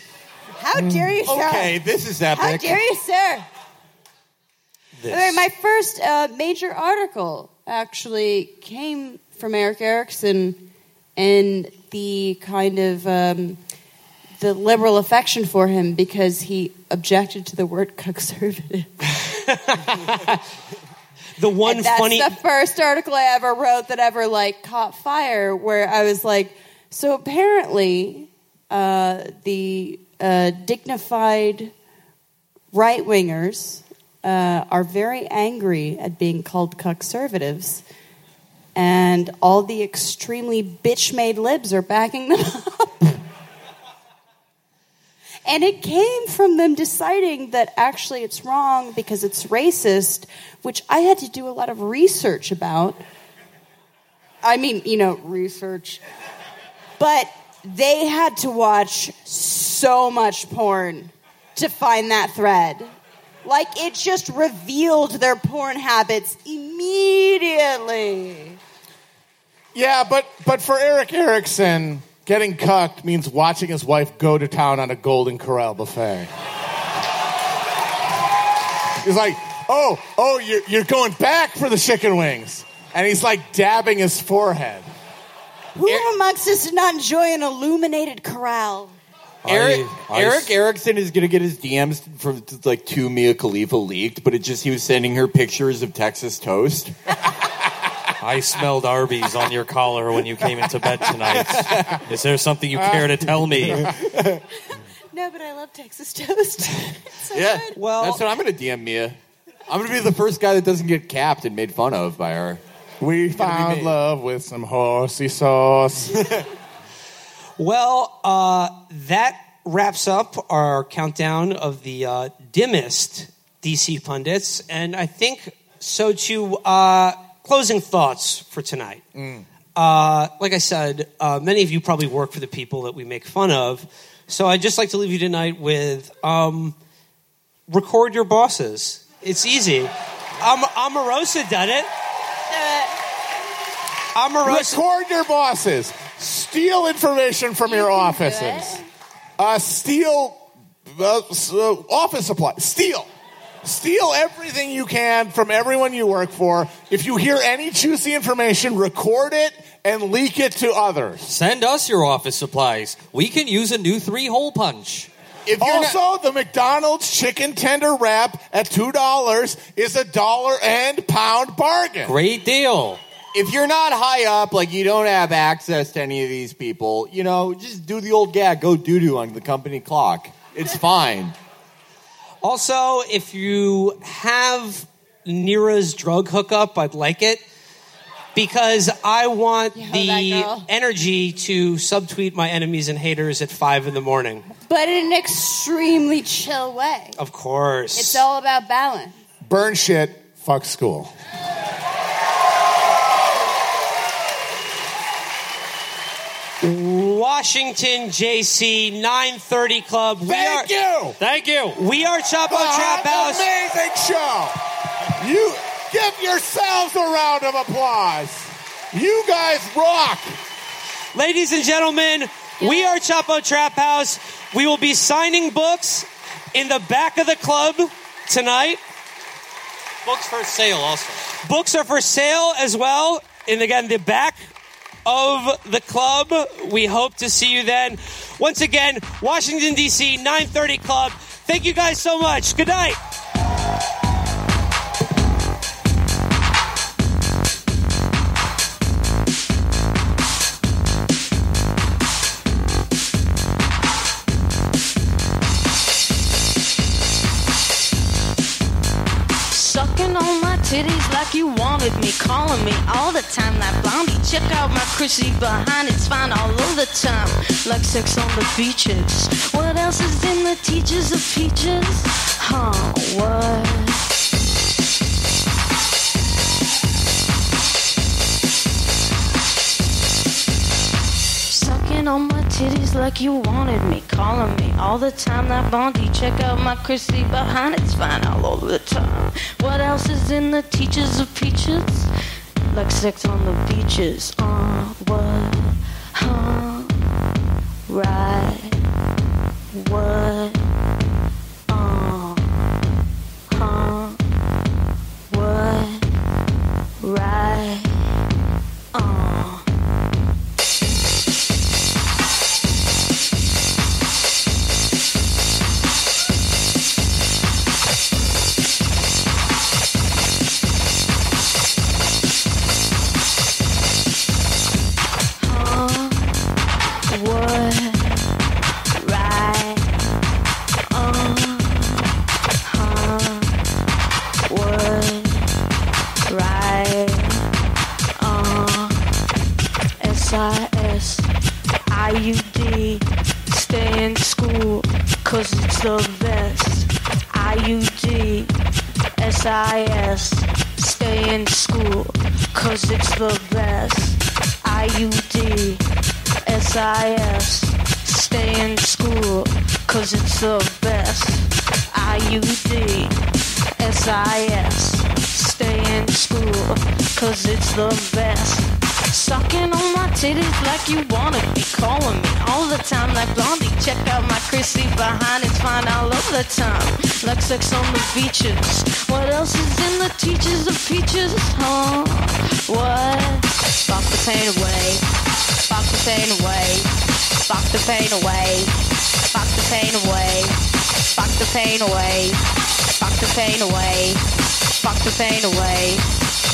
[SPEAKER 4] How dare you, sir?
[SPEAKER 5] Okay, this is epic.
[SPEAKER 4] How
[SPEAKER 5] epic.
[SPEAKER 4] dare you, sir?
[SPEAKER 3] This.
[SPEAKER 4] All right, my first uh, major article actually came from Erick Erickson and the kind of um, the liberal affection for him because he objected to the word conservative.
[SPEAKER 3] the one
[SPEAKER 4] And that's
[SPEAKER 3] funny.
[SPEAKER 4] the first article I ever wrote that ever like caught fire. Where I was like, so apparently, uh, the uh, dignified right wingers uh, are very angry at being called conservatives, and all the extremely bitch made libs are backing them up. And it came from them deciding that actually it's wrong because it's racist, which I had to do a lot of research about. I mean, you know, research. But they had to watch so much porn to find that thread. Like, it just revealed their porn habits immediately.
[SPEAKER 1] Yeah, but but for Erick Erickson, getting cucked means watching his wife go to town on a Golden Corral buffet. He's like, oh, oh, you're, you're going back for the chicken wings. And he's like dabbing his forehead.
[SPEAKER 4] Who amongst us did not enjoy an illuminated corral?
[SPEAKER 5] Eric,
[SPEAKER 2] I- I-
[SPEAKER 5] Erick Erickson is going to get his DMs from like two Mia Khalifa leaked, but it just he was sending her pictures of Texas toast.
[SPEAKER 2] I smelled Arby's on your collar when you came into bed tonight. Is there something you care to tell me?
[SPEAKER 4] No, but I love Texas toast. So
[SPEAKER 5] Yeah,
[SPEAKER 4] good.
[SPEAKER 3] Well-
[SPEAKER 5] that's what I'm going to DM Mia. I'm going to be the first guy that doesn't get capped and made fun of by her.
[SPEAKER 1] We found love with some horsey sauce.
[SPEAKER 3] Well, uh, that wraps up our countdown of the uh, dimmest DC pundits, and I think so to Uh, closing thoughts for tonight. Uh, like I said, uh, many of you probably work for the people that we make fun of, so I'd just like to leave you tonight with um, record your bosses. It's easy. Am- Omarosa done it. Omarosa.
[SPEAKER 1] Record your bosses. Steal information from your offices. Uh, steal uh, s- uh, office supply. Steal. Steal everything you can from everyone you work for. If you hear any juicy information, record it and leak it to others.
[SPEAKER 2] Send us your office supplies. We can use a new three hole punch.
[SPEAKER 5] If you're not-
[SPEAKER 1] also, the McDonald's chicken tender wrap at two dollars is a dollar and pound bargain.
[SPEAKER 2] Great deal.
[SPEAKER 5] If you're not high up, like you don't have access to any of these people, you know, just do the old gag, go doo doo on the company clock. It's fine.
[SPEAKER 3] Also, if you have Neera's drug hookup, I'd like it because I want
[SPEAKER 4] Yeah,
[SPEAKER 3] the energy to subtweet my enemies and haters at five in the morning.
[SPEAKER 4] But in an extremely chill way.
[SPEAKER 3] Of course.
[SPEAKER 4] It's all about balance.
[SPEAKER 1] Burn shit, fuck school.
[SPEAKER 3] Washington JC 930 Club. We
[SPEAKER 1] Thank
[SPEAKER 3] are,
[SPEAKER 1] you.
[SPEAKER 2] Thank you.
[SPEAKER 3] We are Chapo Trap House.
[SPEAKER 1] amazing show. You give yourselves a round of applause. You guys rock.
[SPEAKER 3] Ladies and gentlemen, we are Chapo Trap House. We will be signing books in the back of the club tonight.
[SPEAKER 2] Books for sale also.
[SPEAKER 3] Books are for sale as well. And again, the back of the club. We hope to see you then. Once again, Washington, D.C., 930 Club. Thank you guys so much. Good night.
[SPEAKER 6] Titties like you wanted me, calling me all the time. That blondie, check out my Chrissy behind, it's fine all of the time. Like sex on the beaches. What else is in the teaches of Peaches? Huh, what? Sucking on my titties like you wanted me, calling me all the time. That Blondie, check out my Chrissy behind, it's fine all over the time. What else is in the teaches of Peaches? Like sex on the beaches. Uh, what? Huh? Right. What? The best. Sucking on my titties like you wanted me, calling me all the time like Blondie. Check out my Chrissy behind, it's fine all over the time. Like sex on the beaches. What else is in the teaches of Peaches? Huh? What? Fuck the pain away. Fuck the pain away. Fuck the pain away. Fuck the pain away. Fuck the pain away. Fuck the pain away. Fuck the pain away.